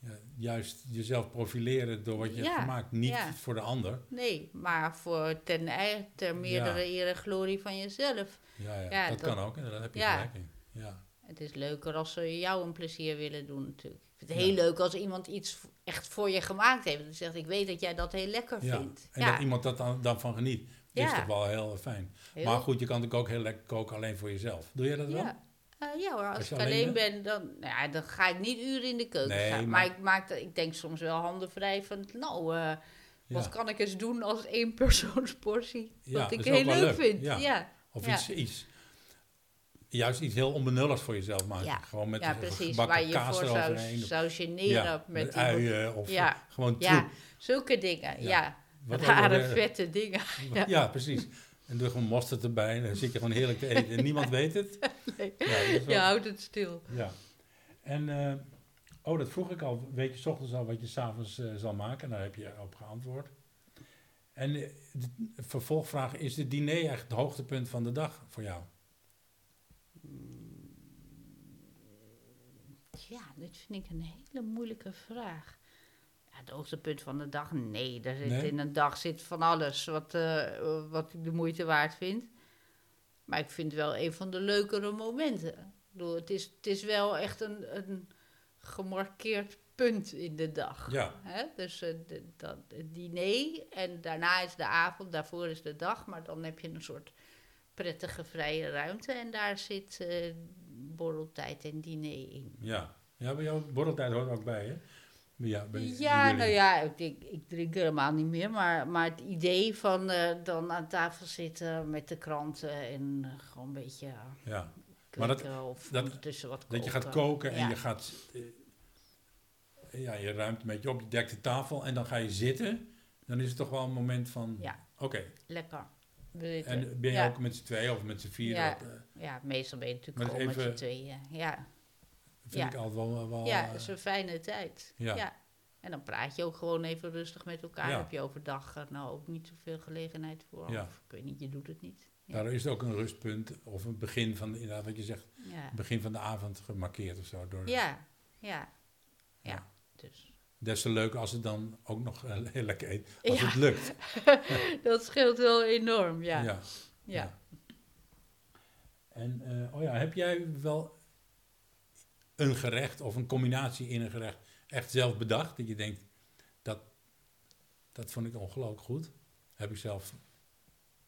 ja, juist jezelf profileren door wat je hebt gemaakt. Niet ja. voor de ander. nee, maar voor ten, ei- ter meerdere Ja. glorie van jezelf. Ja, ja, dat, kan ook. En daar heb je gelijk in. Ja. Het is leuker als ze jou een plezier willen doen natuurlijk. Ik vind het heel leuk als iemand iets echt voor je gemaakt heeft. En zegt, ik weet dat jij dat heel lekker Ja. vindt. En ja, dat iemand dat dan, dan van geniet. is toch wel heel fijn. heel- Maar goed, je kan natuurlijk ook heel lekker koken alleen voor jezelf. Doe jij dat wel? Ja. Eh, ja hoor, als, ik alleen alleen ben, dan, nou ja, dan ga ik niet uren in de keuken Nee. Maar, maar- ik, maak dat, ik denk soms wel handen vrij van, nou, eh, wat Ja. kan ik eens doen als één persoonsportie? Wat ik heel leuk leuk. vind. Ja. Of iets, iets, juist iets heel onbenulligs voor jezelf maken. Ja. Gewoon met ja precies. Waar je kaas voor zou, zou generen met, met die- uien of gewoon Ja, troep. zulke dingen. Ja. Rare, vette dingen. Ja. precies. (laughs) En doe gewoon mosterd erbij en dan zit je gewoon heerlijk te eten. En niemand weet het. (laughs) Nee. Ja, dat wel- Je houdt het stil. Ja. En, eh, oh, dat vroeg ik al. Weet je 's ochtends al wat je s'avonds eh zal maken? Daar heb je op geantwoord. En eh, de vervolgvraag, is het diner echt het hoogtepunt van de dag voor jou? Ja, dit vind ik een hele moeilijke vraag. Het hoogtepunt van de dag? Nee, daar zit, Nee? in een dag zit van alles wat, eh, wat ik de moeite waard vind. Maar ik vind het wel een van de leukere momenten. Ik bedoel, het, is, het is wel echt een, een gemarkeerd punt in de dag. Ja, Hè? Dus eh, de, dat, het diner en daarna is de avond, daarvoor is de dag. Maar dan heb je een soort prettige vrije ruimte en daar zit eh, borreltijd en diner in. ja. Ja, bij jou borreltijd hoort ook bij, hè? Ja, nou ja, ik, ik, drink helemaal niet meer, maar, maar het idee van eh, dan aan tafel zitten met de kranten en gewoon een beetje uh, Ja, Maar dat- of dat- ondertussen wat dat je gaat koken. koken en Ja. je gaat... eh, ja, je ruimt een beetje op, je dekt de tafel en dan ga je zitten. dan is het toch wel een moment van, Ja. oké. Lekker. En ben je ook met z'n tweeën of met z'n vieren? Ja. op, Ja, meestal ben je natuurlijk met even- z'n tweeën. Ja, vind Ja. ik altijd wel... wel ja eh, het is een fijne tijd. ja. Ja. En dan praat je ook gewoon even rustig met elkaar. Heb je overdag eh, nou ook niet zoveel gelegenheid voor. Ja. Of ik weet niet, je doet het niet. Ja. Daar is ook een rustpunt of een begin van, inderdaad wat je zegt, begin van de avond gemarkeerd of zo. Door, Ja, ja, ja. Dus. Des te leuker als het dan ook nog eh, heel (laughs) lekker eet. Als het lukt. (laughs) Dat scheelt wel enorm, ja. ja. ja. En, eh, oh ja, heb jij wel een gerecht of een combinatie in een gerecht echt zelf bedacht? Dat je denkt, dat, dat vond ik ongelooflijk goed. Heb ik zelf,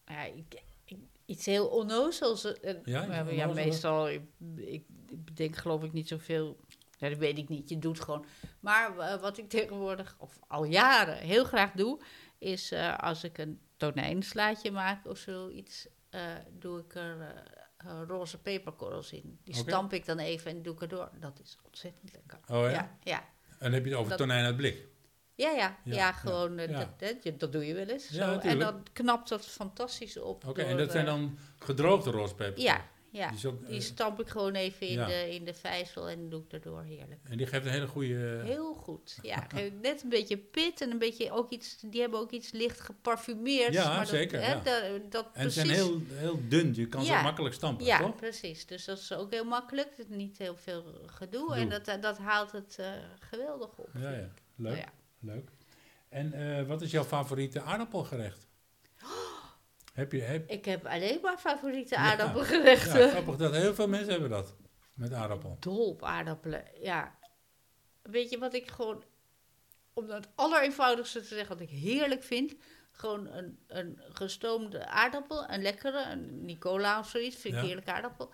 Ja, ik, ik- iets heel onnozels. eh, Ja, iets maar ja, meestal, ik, ik, bedenk geloof ik niet zoveel. Ja, dat weet ik niet, je doet gewoon. Maar eh, wat ik tegenwoordig, of al jaren, heel graag doe, is eh, als ik een tonijnslaatje maak of zoiets, eh, doe ik er eh, roze peperkorrels in. Die stamp ik dan even en doe ik erdoor. Dat is ontzettend lekker. oh ja? ja, ja. En heb je het over Dat- tonijn uit blik? Ja, ja, Ja, ja, gewoon, eh. Dat, dat, dat doe je wel eens. Ja, zo. En dan knapt dat fantastisch op. Oké, en dat zijn dan gedroogde roospeper? Ja, ja. Die, is ook, Die eh, stamp ik gewoon even in, ja. de, in de vijzel en doe ik erdoor. Heerlijk. en die geeft een hele goede... Heel goed. Ja, geef (laughs) net een beetje pit en een beetje ook iets. Die hebben ook iets licht geparfumeerd. Ja, maar dat, zeker, Hè, ja. dat, dat en precies. zijn heel, heel dun, je kan ze Ja. makkelijk stampen, ja, toch? precies. Dus dat is ook heel makkelijk. Niet heel veel gedoe. En dat, eh, dat haalt het eh, geweldig op. Ja, ja. Leuk, Nou leuk. En eh, wat is jouw favoriete aardappelgerecht? Heb je... Heb, Ik heb alleen maar favoriete Ja. aardappelgerechten. ja, grappig dat heel veel mensen hebben dat. Met aardappel. dol op aardappelen. Ja. Weet je wat ik gewoon, om het allereenvoudigste te zeggen, wat ik heerlijk vind? Gewoon een, een gestoomde aardappel, een lekkere, een Nicola of zoiets, vind ik Ja. heerlijk aardappel.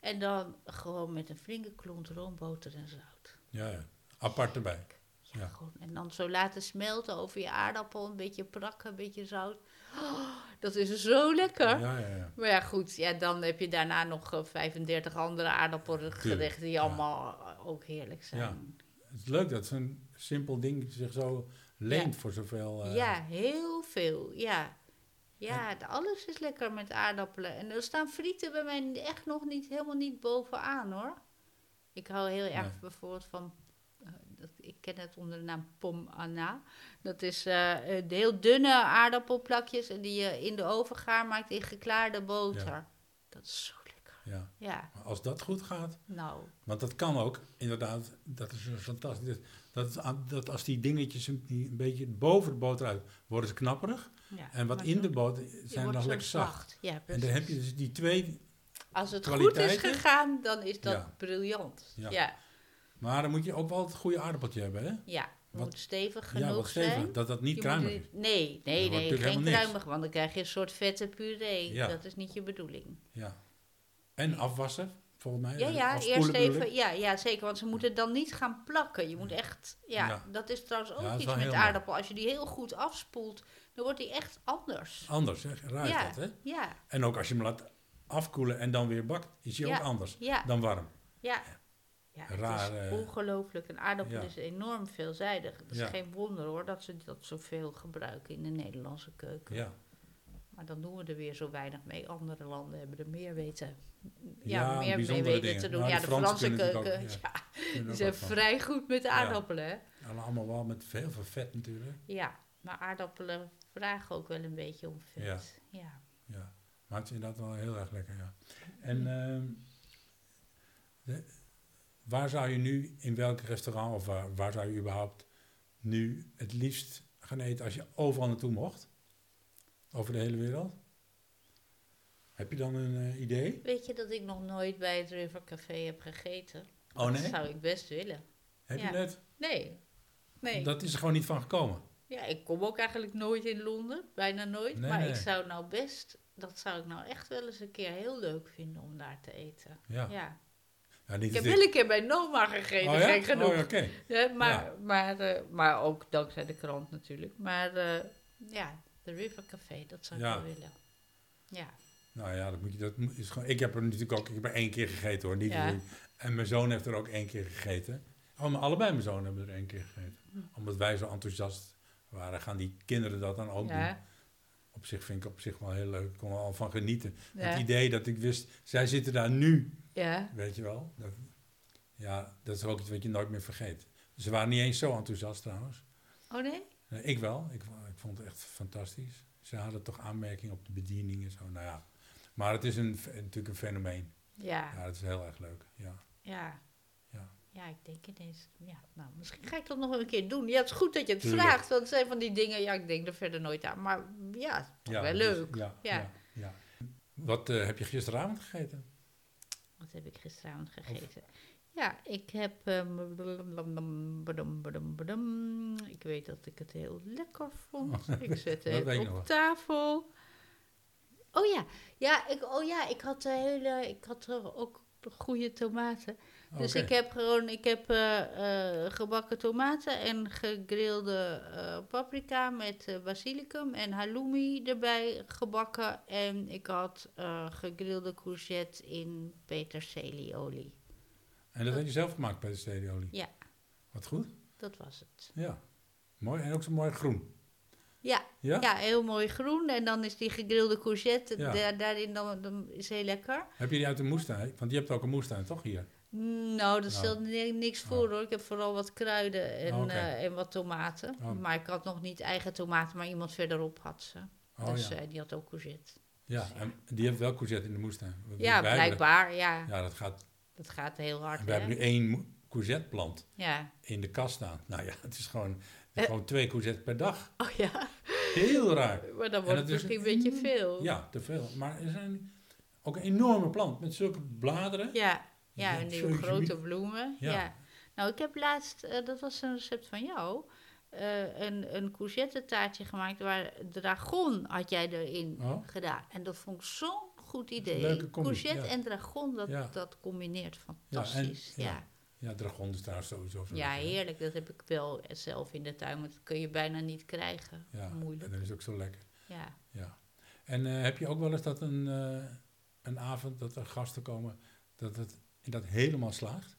En dan gewoon met een flinke klont roomboter en zout. Ja, ja. Apart erbij. Ja, Ja. Gewoon, en dan zo laten smelten over je aardappel, een beetje prakken, een beetje zout. Oh, (gasps) dat is zo lekker. Ja, ja, ja. Maar ja, goed, ja, dan heb je daarna nog eh, 35 andere aardappelgerechten die allemaal eh, ook heerlijk zijn. Ja. Het is leuk dat zo'n simpel ding zich zo leent voor zoveel... eh, Ja, heel veel. Ja, ja alles is lekker met aardappelen. En er staan frieten bij mij echt nog niet, helemaal niet bovenaan hoor. Ik hou heel erg Nee. bijvoorbeeld van, eh, dat, ik ken het onder de naam pom anna. Dat is eh, eh, de heel dunne aardappelplakjes en die je in de oven gaar maakt in geklaarde boter. Dat is zo lekker. ja. Ja, Maar als dat goed gaat... nou, Want dat kan ook, inderdaad. Dat is fantastisch. Dat, dat, dat als die dingetjes een, die een beetje boven de boter uit... worden ze knapperig. ja. En wat in de boter zijn nog lekker zacht. Ja, En dan heb je dus die twee... Als het goed is gegaan, dan is dat Ja. briljant. Ja. Ja, ja. Maar dan moet je ook wel het goede aardappeltje hebben, hè? het Wat- moet stevig ja, genoeg wat stevig. zijn. Dat dat niet Je kruimig is. Nee, nee, nee, geen kruimig, want dan krijg je een soort vette puree. Ja. Dat is niet je bedoeling. Ja. En afwassen, volgens mij. Ja, ja, eerst even, ja, ja, zeker, want ze moeten dan niet gaan plakken. Je moet echt, ja, Ja. dat is trouwens ook Ja, is iets met aardappel. Als je die heel goed afspoelt, dan wordt die echt anders. Anders, hè? Ja, dat, hè? ja, En ook als je hem laat afkoelen en dan weer bakt, is hij Ja. ook anders ja, dan warm. ja. Ja, het Raar, is ongelooflijk. Een aardappel ja. is enorm veelzijdig. Het is Ja. geen wonder hoor dat ze dat zoveel gebruiken in de Nederlandse keuken. Ja. Maar dan doen we er weer zo weinig mee. Andere landen hebben er meer weten. Ja, Ja, meer mee weten dingen. te doen. Maar ja, de Franse keuken. ook, (laughs) ja, Kunnen die zijn van. vrij goed met aardappelen. Hè? En allemaal wel met veel veel vet natuurlijk. Ja, maar aardappelen vragen ook wel een beetje om vet. Ja. Ja. Ja. Maar het is inderdaad wel heel erg lekker, ja. En ehm, de- waar zou je nu, in welk restaurant of waar, waar zou je überhaupt nu het liefst gaan eten als je overal naartoe mocht? Over de hele wereld? Heb je dan een eh, idee? Weet je dat ik nog nooit bij het River Café heb gegeten? Oh Dat nee? zou ik best willen. Heb Ja. je net? Nee. Nee. Dat is er gewoon niet van gekomen. Ja, ik kom ook eigenlijk nooit in Londen, bijna nooit. Nee, maar nee. ik zou nou best, dat zou ik nou echt wel eens een keer heel leuk vinden om daar te eten. Ja. Ja. Ja, niet Ik heb wel een keer bij Noma gegeten, oh, ja? gek genoeg. Oh. Ja, maar. Maar, eh, maar ook dankzij de krant natuurlijk. Maar eh, ja, de River Café, dat zou ik wel willen. Ja. Nou ja, dat moet je, dat is gewoon, ik heb er natuurlijk ook, ik heb er één keer gegeten hoor. Niet. En mijn zoon heeft er ook één keer gegeten. Oh, maar allebei mijn zonen hebben er één keer gegeten. Hm. Omdat wij zo enthousiast Waar gaan die kinderen dat dan ook doen? Op zich vind ik op zich wel heel leuk. Ik kon er al van genieten. ja, Het idee dat ik wist, zij zitten daar nu, ja. weet je wel. Dat, ja, dat is ook iets wat je nooit meer vergeet. Ze waren niet eens zo enthousiast trouwens. Oh nee? Eh, Ik wel. Ik, ik vond het echt fantastisch. Ze hadden toch aanmerking op de bediening en zo. Nou ja. Maar het is een, natuurlijk een fenomeen. Ja, Ja, dat is heel erg leuk. Ja. ja. Ja. Ja, ik denk ineens, ja, nou, misschien ga ik dat nog een keer doen. Ja, het is goed dat je het Tuurlijk. vraagt, want het zijn van die dingen, ja, ik denk er verder nooit aan. Maar ja, toch Ja, wel leuk. ja, Ja. ja. ja. Wat eh, heb je gisteravond gegeten? Wat heb ik gisteravond gegeten? Ja, ik heb. ehm. Ik weet dat ik het heel lekker vond. Ik zette (laughs) Dat het ik op tafel. Oh ja, ja, ik, oh ja, ik had, de hele, ik had er ook goede tomaten. Dus ik heb gewoon ik heb, eh, eh, gebakken tomaten en gegrilde eh, paprika met basilicum en halloumi erbij gebakken. En ik had gegrilde courgette in peterselieolie. En dat had je zelf gemaakt bij de stediolie? Ja. Wat goed. Dat was het. Ja. Mooi. En ook zo mooi groen. Ja, Ja? ja? heel mooi groen. En dan is die gegrilde courgette Ja. daarin dan, dan is heel lekker. Heb je die uit de moestuin? Want je hebt ook een moestuin, toch hier? Nou, dat Oh. stelt ni- niks voor Oh. hoor. Ik heb vooral wat kruiden en, Oh, eh, en wat tomaten. Oh. Maar ik had nog niet eigen tomaten, maar iemand verderop had ze. Oh dus ja. eh, die had ook courgette. Ja, en die heeft wel courgette in de moestuin. Ja, blijkbaar. Ja, Ja, dat gaat. dat gaat heel hard. We hebben nu één courgetteplant Ja. in de kast staan. Nou ja, het is gewoon, Eh. gewoon twee courgettes per dag. Oh ja, Heel raar. maar dan wordt het misschien een beetje veel. Ja, te veel. Maar er zijn ook een enorme plant met zulke bladeren. Ja, ja Ja, en die grote bloemen. Ja. Nou, ik heb laatst, eh, dat was een recept van jou, eh, een, een courgette taartje gemaakt waar dragon had jij erin Oh. gedaan. En dat vond ik zo'n goed idee. courgette en dragon, dat, dat combineert en- fantastisch. Ja, ja. dragon is trouwens sowieso zo. ja, heerlijk. Dat heb ik wel zelf in de tuin, want dat kun je bijna niet krijgen. Ja, Moeilijk. en dat is ook zo lekker. Ja. Ja. En eh, heb je ook wel eens dat een, een avond dat er gasten komen, dat het dat helemaal slaagt?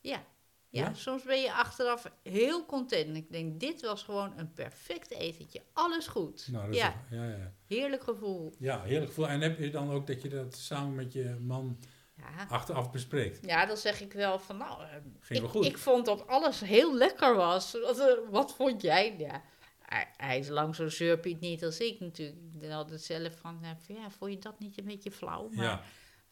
Ja. Ja, Ja? soms ben je achteraf heel content. Ik denk, dit was gewoon een perfect etentje. Alles goed. Nou, dat ja, ja, ja. heerlijk gevoel. ja, heerlijk gevoel. En heb je dan ook dat je dat samen met je man Ja. achteraf bespreekt? ja, dan zeg ik wel van, nou, eh, Ging wel ik, goed. ik vond dat alles heel lekker was. Wat, eh, wat vond jij? Ja, hij, hij is lang zo zeurpiet niet als ik natuurlijk. Ik altijd zelf van, eh, van, ja, vond je dat niet een beetje flauw? Maar, ja,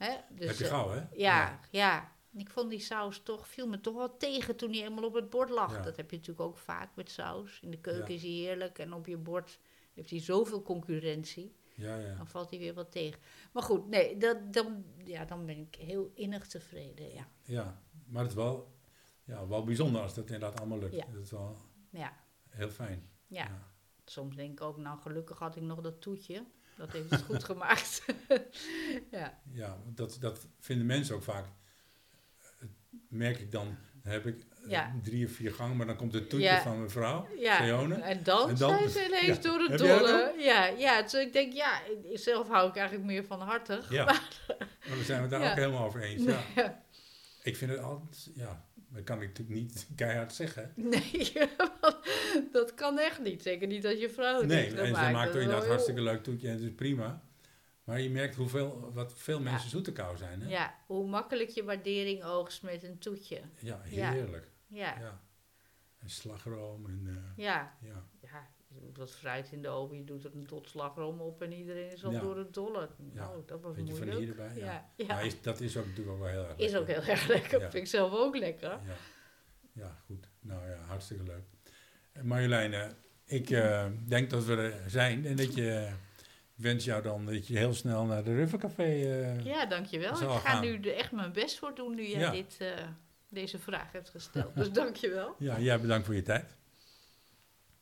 hè, dus, heb je eh, gauw, hè? Ja, ja. En Ik vond die saus toch, viel me toch wel tegen toen hij helemaal op het bord lag. Ja. Dat heb je natuurlijk ook vaak met saus. In de keuken Ja. is hij heerlijk en op je bord heeft hij zoveel concurrentie. Ja, ja. Dan valt hij weer wat tegen. Maar goed, nee, dat, dan, ja, dan ben ik heel innig tevreden. Ja, Ja, maar het is wel, ja, wel bijzonder als dat inderdaad allemaal lukt. Ja. Dat is wel ja, heel fijn. ja. soms denk ik ook, nou gelukkig had ik nog dat toetje. Dat heeft het goed gemaakt. (laughs) ja, Ja, dat, dat vinden mensen ook vaak. Eh, merk ik dan, heb ik eh, Ja. drie of vier gangen, maar dan komt het toetje Ja. van mijn vrouw, ja. En dan, En dan- zijn ze ineens ja. door het dolle. Ja, ja, dus ik denk, ja, zelf hou ik eigenlijk meer van hartig. Ja, (laughs) maar we zijn het daar ook helemaal over eens. (laughs) Ja. Ik vind het altijd, ja, dat kan ik natuurlijk niet (laughs) keihard zeggen. Nee, (laughs) dat kan echt niet. Zeker niet als je vrouw het Nee, en ze maakt er inderdaad hartstikke leuk toetje en het is prima. Maar je merkt hoeveel, wat veel mensen zoete kou zijn. Hè? Ja, hoe makkelijk je waardering oogst met een toetje. Ja, Ja. heerlijk. Ja, Ja. En slagroom en eh, ja. ja. Ja. Je doet wat fruit in de oven, je doet er een tot slagroom op en iedereen is al Ja. door het dolle. Ja. Nou, dat was Beetje moeilijk. vanille erbij, ja. ja. ja. Maar is, dat is ook natuurlijk ook wel heel erg Is ook lekker. heel erg lekker. Ja. Vind ik zelf ook lekker. Ja. ja, goed. Nou ja, hartstikke leuk. Eh, Marjolein, eh, ik eh, denk dat we er zijn en dat je, ik wens jou dan dat je heel snel naar de Ruffercafé... eh Ja, dankjewel. Ik ga gaan. nu echt mijn best voor doen nu jij dit, deze vraag hebt gesteld. Dus (laughs) dankjewel. Ja, jij bedankt voor je tijd.